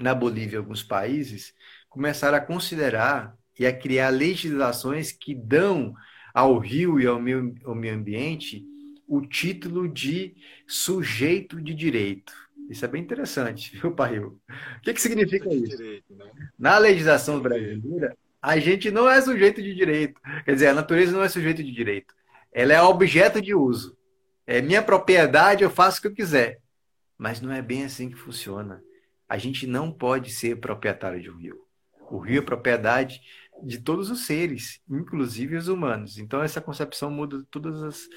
na Bolívia e alguns países, começaram a considerar e a criar legislações que dão ao rio e ao meio, ao meio ambiente o título de sujeito de direito. Isso é bem interessante, viu, Parril? O que, que significa isso? Direito, né? Na legislação brasileira, a gente não é sujeito de direito. Quer dizer, a natureza não é sujeito de direito. Ela é objeto de uso. É minha propriedade, eu faço o que eu quiser. Mas não é bem assim que funciona. A gente não pode ser proprietário de um rio. O rio é propriedade de todos os seres, inclusive os humanos. Então essa concepção muda todas as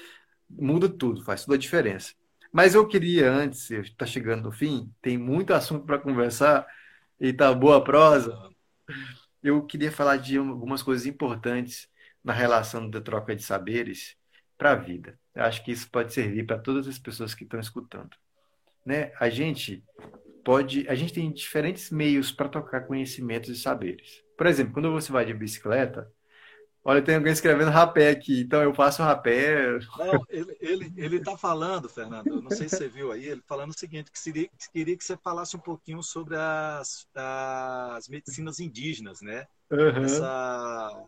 muda tudo, faz toda a diferença. Mas eu queria antes, está chegando no fim, tem muito assunto para conversar e tá boa prosa eu queria falar de algumas coisas importantes na relação da troca de saberes para a vida. Eu acho que isso pode servir para todas as pessoas que estão escutando. Né? A gente pode, a gente tem diferentes meios para trocar conhecimentos e saberes. Por exemplo, quando você vai de bicicleta, Olha, tem alguém escrevendo rapé aqui, então eu um rapé. Não, ele, ele, ele tá falando, Fernando, não sei se você viu aí, ele falando o seguinte, que seria, que queria que você falasse um pouquinho sobre as, as medicinas indígenas, né? Uhum. Essa...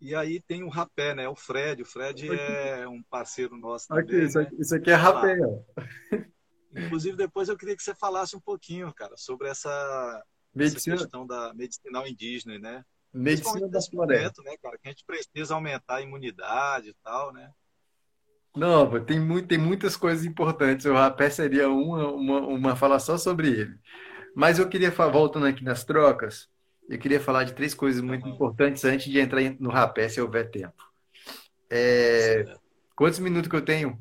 E aí tem o rapé, né? O Fred, o Fred aqui. é um parceiro nosso também, aqui, isso, aqui, né? isso aqui é rapé, ó. Inclusive, depois eu queria que você falasse um pouquinho, cara, sobre essa, Medicina... essa questão da medicinal indígena, né? Medicina da floresta. Né, cara? Que a gente precisa aumentar a imunidade e tal, né? Não, tem, muito, tem muitas coisas importantes. O rapé seria uma, uma, uma fala só sobre ele. Mas eu queria, voltando aqui nas trocas, eu queria falar de três coisas muito uhum. importantes antes de entrar no rapé, se houver tempo. É, quantos minutos que eu tenho?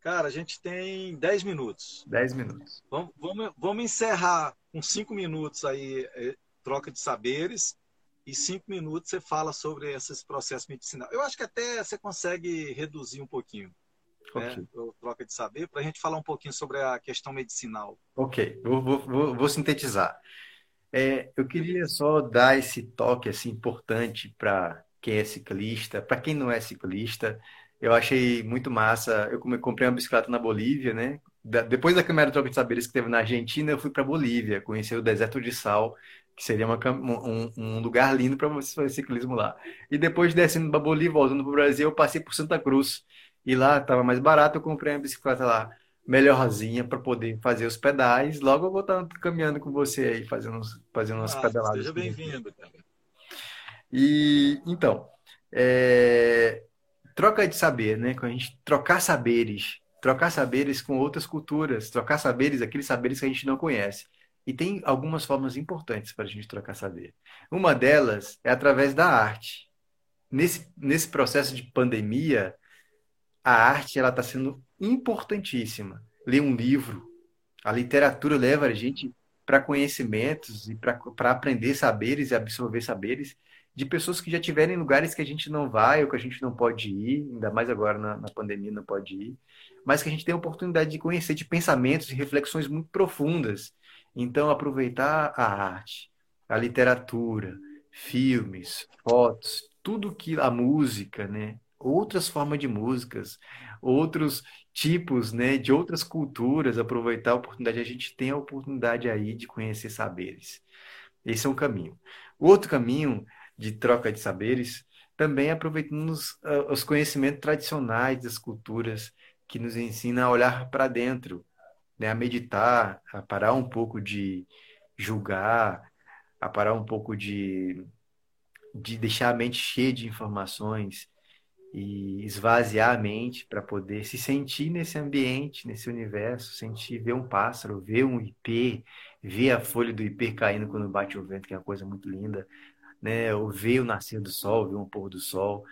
Cara, a gente tem dez minutos. Dez minutos. Vamos, vamos, vamos encerrar com cinco minutos aí é, troca de saberes, e cinco minutos você fala sobre esses processos medicinais. Eu acho que até você consegue reduzir um pouquinho né, okay. né, troca de saber, para a gente falar um pouquinho sobre a questão medicinal. Ok, vou, vou, vou sintetizar. É, eu queria só dar esse toque assim importante para quem é ciclista, para quem não é ciclista. Eu achei muito massa. Eu comprei uma bicicleta na Bolívia, né? Depois da câmera troca de saberes que teve na Argentina, eu fui para Bolívia, conhecer o deserto de sal que seria uma, um, um, lugar lindo para você fazer ciclismo lá. E depois descendo para Bolívia, voltando para o Brasil, eu passei por Santa Cruz. E lá estava mais barato, eu comprei uma bicicleta lá. melhorzinha para poder fazer os pedais. Logo eu vou estar caminhando com você aí, fazendo, fazendo umas Ah, pedaladas. seja bem-vindo. E então, é, troca de saber, né? Quando a gente trocar saberes, trocar saberes com outras culturas, trocar saberes, aqueles saberes que a gente não conhece. E tem algumas formas importantes para a gente trocar saber. Uma delas é através da arte. Nesse, nesse processo de pandemia, a arte ela está sendo importantíssima. Ler um livro, a literatura leva a gente para conhecimentos e para aprender saberes e absorver saberes de pessoas que já tiveram em lugares que a gente não vai ou que a gente não pode ir, ainda mais agora na, na pandemia não pode ir, mas que a gente tem a oportunidade de conhecer de pensamentos e reflexões muito profundas. Então, aproveitar a arte, a literatura, filmes, fotos, tudo que a música, né? Outras formas de músicas, outros tipos, né, de outras culturas, aproveitar a oportunidade. A gente tem a oportunidade aí de conhecer saberes. Esse é um caminho. O outro caminho de troca de saberes também é aproveitando os, uh, os conhecimentos tradicionais das culturas que nos ensina a olhar para dentro, né, a meditar, a parar um pouco de julgar, a parar um pouco de, de deixar a mente cheia de informações e esvaziar a mente para poder se sentir nesse ambiente, nesse universo, sentir, ver um pássaro, ver um ipê, ver a folha do ipê caindo quando bate o vento, que é uma coisa muito linda, né? Ou ver o nascer do sol, ver um pôr do sol,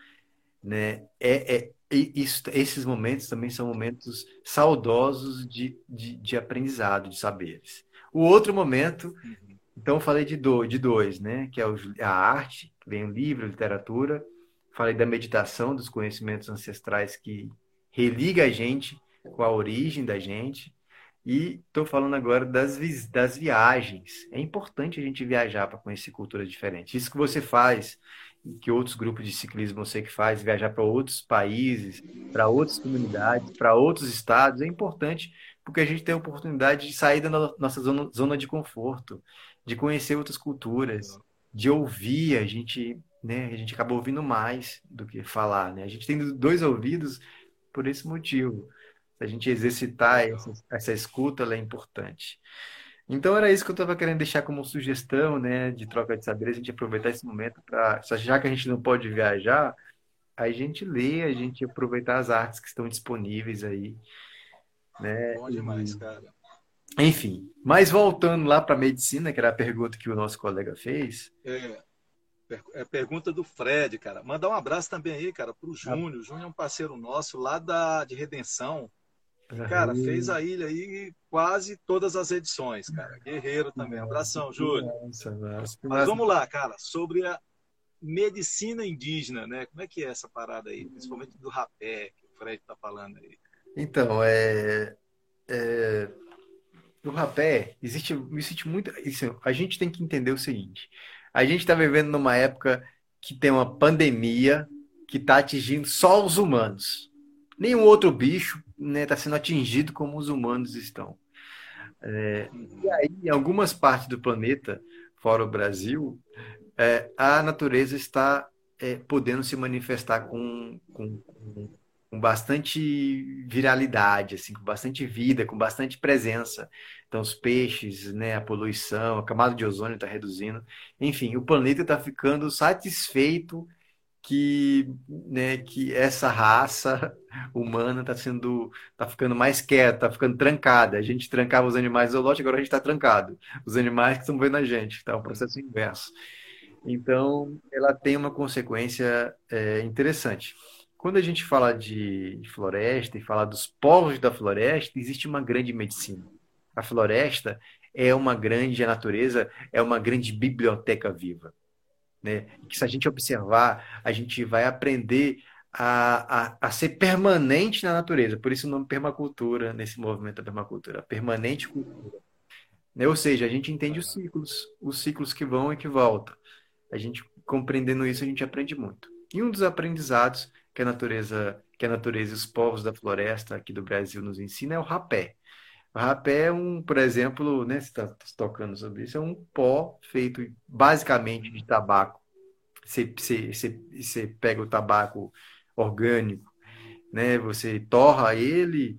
né? É, é isso, esses momentos também são momentos saudosos de, de, de aprendizado, de saberes. O outro momento, então eu falei de, do, de dois, né? Que é a arte, vem o livro, a literatura. Falei da meditação, dos conhecimentos ancestrais que religa a gente com a origem da gente. E estou falando agora das, vi das viagens. É importante a gente viajar para conhecer culturas diferentes. Isso que você faz, que outros grupos de ciclismo você que faz, viajar para outros países, para outras comunidades, para outros estados, é importante porque a gente tem a oportunidade de sair da nossa zona, zona de conforto, de conhecer outras culturas, de ouvir, a gente, né, a gente acaba ouvindo mais do que falar, né? A gente tem dois ouvidos por esse motivo. A gente exercitar essa, essa escuta, é importante. Então era isso que eu estava querendo deixar como sugestão, né, de troca de saberes, a gente aproveitar esse momento para, já que a gente não pode viajar, a gente lê, a gente aproveitar as artes que estão disponíveis aí, né? Bom demais, cara. Enfim, mas voltando lá para a medicina, que era a pergunta que o nosso colega fez. É, é pergunta do Fred, cara. Mandar um abraço também aí, cara, para o Júnior. O Júnior é um parceiro nosso lá da, de Redenção. Cara, fez a ilha aí quase todas as edições, cara. Guerreiro também. Abração, Júlio. Mas vamos lá, cara, sobre a medicina indígena, né? Como é que é essa parada aí? Principalmente do rapé, que o Fred tá falando aí. Então, é, é no rapé existe, existe muito. Isso, a gente tem que entender o seguinte: a gente está vivendo numa época que tem uma pandemia que está atingindo só os humanos. Nenhum outro bicho está né, tá sendo atingido como os humanos estão. É, e aí, em algumas partes do planeta, fora o Brasil, é, a natureza está é, podendo se manifestar com, com, com bastante viralidade, assim, com bastante vida, com bastante presença. Então, os peixes, né, a poluição, a camada de ozônio está reduzindo. Enfim, o planeta está ficando satisfeito que, né, que essa raça humana está sendo, tá ficando mais quieta, está ficando trancada. A gente trancava os animais zoológicos, agora a gente está trancado. Os animais que estão vendo a gente, está o um processo inverso. Então, ela tem uma consequência é, interessante. Quando a gente fala de floresta e fala dos povos da floresta, existe uma grande medicina. A floresta é uma grande, a natureza é uma grande biblioteca viva né? Que se a gente observar, a gente vai aprender a, a, a ser permanente na natureza. Por isso o nome permacultura, nesse movimento da permacultura, permanente cultura. Né? Ou seja, a gente entende os ciclos, os ciclos que vão e que voltam. A gente compreendendo isso, a gente aprende muito. E um dos aprendizados que a natureza, que a natureza e os povos da floresta aqui do Brasil nos ensina é o rapé. O rapé é um, por exemplo, né, você está tocando sobre isso, é um pó feito basicamente de tabaco. Você, você, você, você pega o tabaco orgânico, né, você torra ele,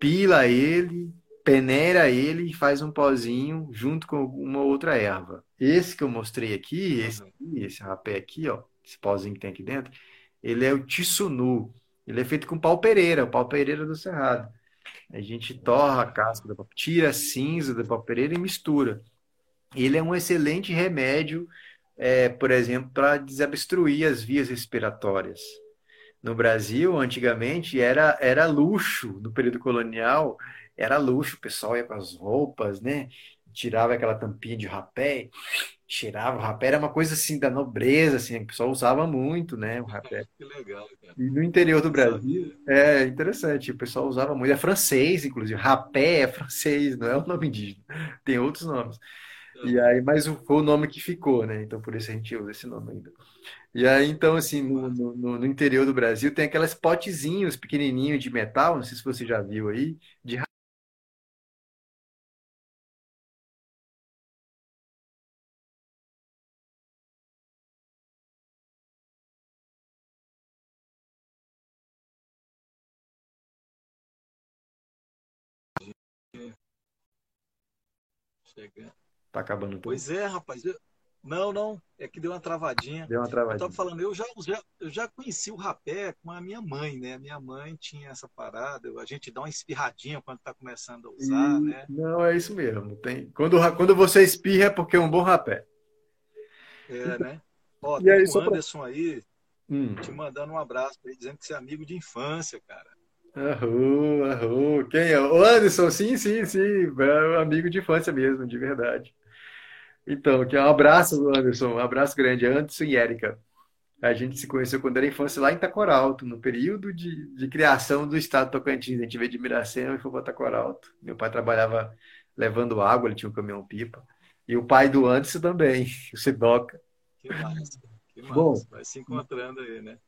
pila ele, peneira ele e faz um pozinho junto com uma outra erva. Esse que eu mostrei aqui, esse, aqui, esse rapé aqui, ó, esse pozinho que tem aqui dentro, ele é o tissunu. Ele é feito com pau pereira, o pau pereira do cerrado. A gente torra a casca da tira a cinza da pau pereira e mistura. Ele é um excelente remédio, é, por exemplo, para desobstruir as vias respiratórias. No Brasil, antigamente, era, era luxo, no período colonial, era luxo, o pessoal ia com as roupas, né? Tirava aquela tampinha de rapé, cheirava o rapé, era uma coisa assim da nobreza, assim, o pessoal usava muito, né, o rapé. Que legal, cara. E no interior do Brasil, é interessante, o pessoal usava muito, é francês, inclusive, rapé é francês, não é o nome indígena, tem outros nomes. E aí, mas foi o nome que ficou, né? Então por isso a gente usa esse nome ainda. E aí, então, assim, no, no, no interior do Brasil tem aquelas potezinhos pequenininhos de metal, não sei se você já viu aí, de Tá acabando tudo. Pois é, rapaz. eu- Não, não, é que deu uma travadinha. Deu uma Eu travadinha. tava falando, eu já, já, eu já conheci o rapé com a minha mãe, né? Minha mãe tinha essa parada, a gente dá uma espirradinha quando tá começando a usar, E- né? Não, é isso mesmo. Tem... Quando, quando você espirra é porque é um bom rapé. É, né? Ó, E tem aí, o só pra- Anderson aí Hum. te mandando um abraço aí, dizendo que você é amigo de infância, cara. Arro, arro. Quem é? O Anderson, sim, sim, sim. É um amigo de infância mesmo, de verdade. Então, que um abraço, Anderson. Um abraço grande. Anderson e Érica. A gente se conheceu quando era infância lá em Tacoralto, no período de, de criação do estado do Tocantins. A gente veio de Miracema e foi para Tacoralto. Meu pai trabalhava levando água, ele tinha um caminhão-pipa. E o pai do Anderson também, o Sidoca. Que massa, que massa. Bom. Vai se encontrando aí, né?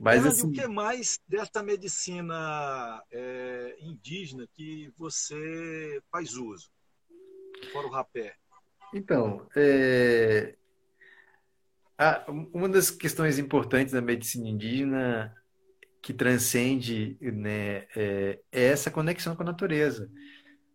Mas assim, o que mais dessa medicina é, indígena que você faz uso? Fora o rapé. então, é, uma das questões importantes da medicina indígena que transcende, né, é, é essa conexão com a natureza.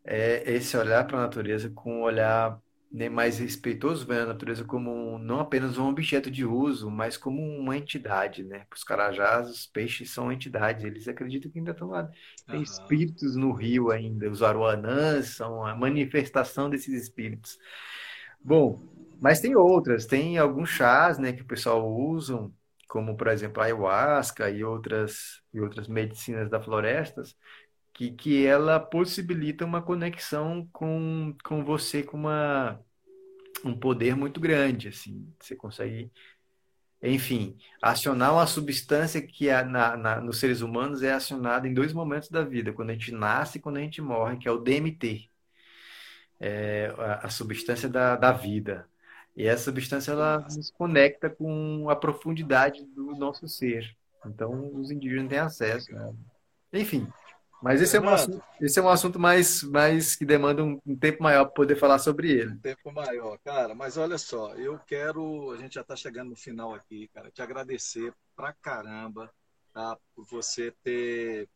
É esse olhar para a natureza com um olhar, né, mais respeitoso, vendo a natureza como não apenas um objeto de uso, mas como uma entidade, né? Para os carajás, os peixes são entidades, eles acreditam que ainda estão lá. Tem Aham. espíritos no rio ainda, os aruanãs são a manifestação desses espíritos. Bom, mas tem outras, tem alguns chás, né, que o pessoal usam, como por exemplo a ayahuasca e outras e outras medicinas da florestas, que que ela possibilita uma conexão com com você com uma um poder muito grande, assim, você consegue, enfim, acionar uma substância que é na, na- nos seres humanos é acionada em dois momentos da vida, quando a gente nasce e quando a gente morre, que é o DMT é a, a substância da, da vida. E essa substância ela nos conecta com a profundidade do nosso ser. Então, os indígenas têm acesso, né? Enfim, mas esse é um assunto, esse é um assunto mais, mais que demanda um, um tempo maior para poder falar sobre ele. tempo maior, cara. Mas olha só, eu quero. A gente já está chegando no final aqui, cara. Te agradecer pra caramba, tá? Por você ter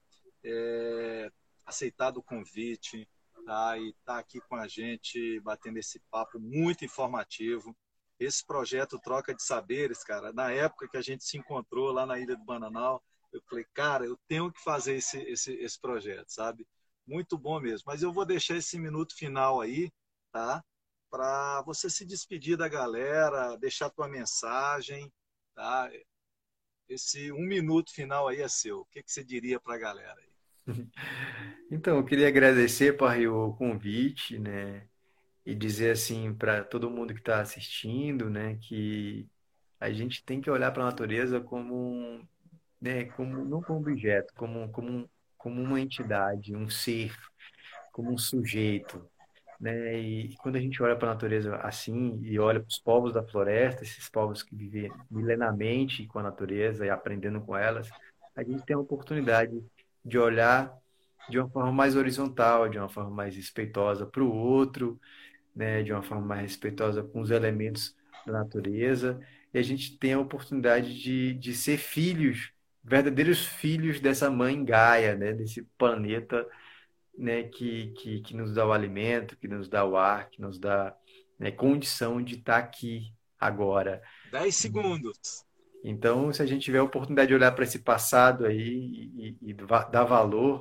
é, aceitado o convite, tá? E estar aqui com a gente, batendo esse papo muito informativo. Esse projeto Troca de Saberes, cara, na época que a gente se encontrou lá na Ilha do Bananal, eu falei, cara, eu tenho que fazer esse, esse, esse projeto, sabe? Muito bom mesmo. Mas eu vou deixar esse minuto final aí, tá? Para você se despedir da galera, deixar tua mensagem, tá? Esse um minuto final aí é seu. O que, que você diria para a galera aí? Então, eu queria agradecer, Parrio, o convite, né? E dizer assim para todo mundo que está assistindo, né, que a gente tem que olhar para a natureza como um, né, como não como objeto, como como como uma entidade, um ser, como um sujeito, né? E quando a gente olha para a natureza assim e olha para os povos da floresta, esses povos que vivem milenarmente com a natureza e aprendendo com elas, a gente tem a oportunidade de olhar de uma forma mais horizontal, de uma forma mais respeitosa para o outro, né? De uma forma mais respeitosa com os elementos da natureza, e a gente tem a oportunidade de, de ser filhos, verdadeiros filhos dessa mãe Gaia, né? Desse planeta né, que, que, que nos dá o alimento, que nos dá o ar, que nos dá né, condição de estar aqui agora. Dez segundos. Então, se a gente tiver a oportunidade de olhar para esse passado aí e, e, e dar valor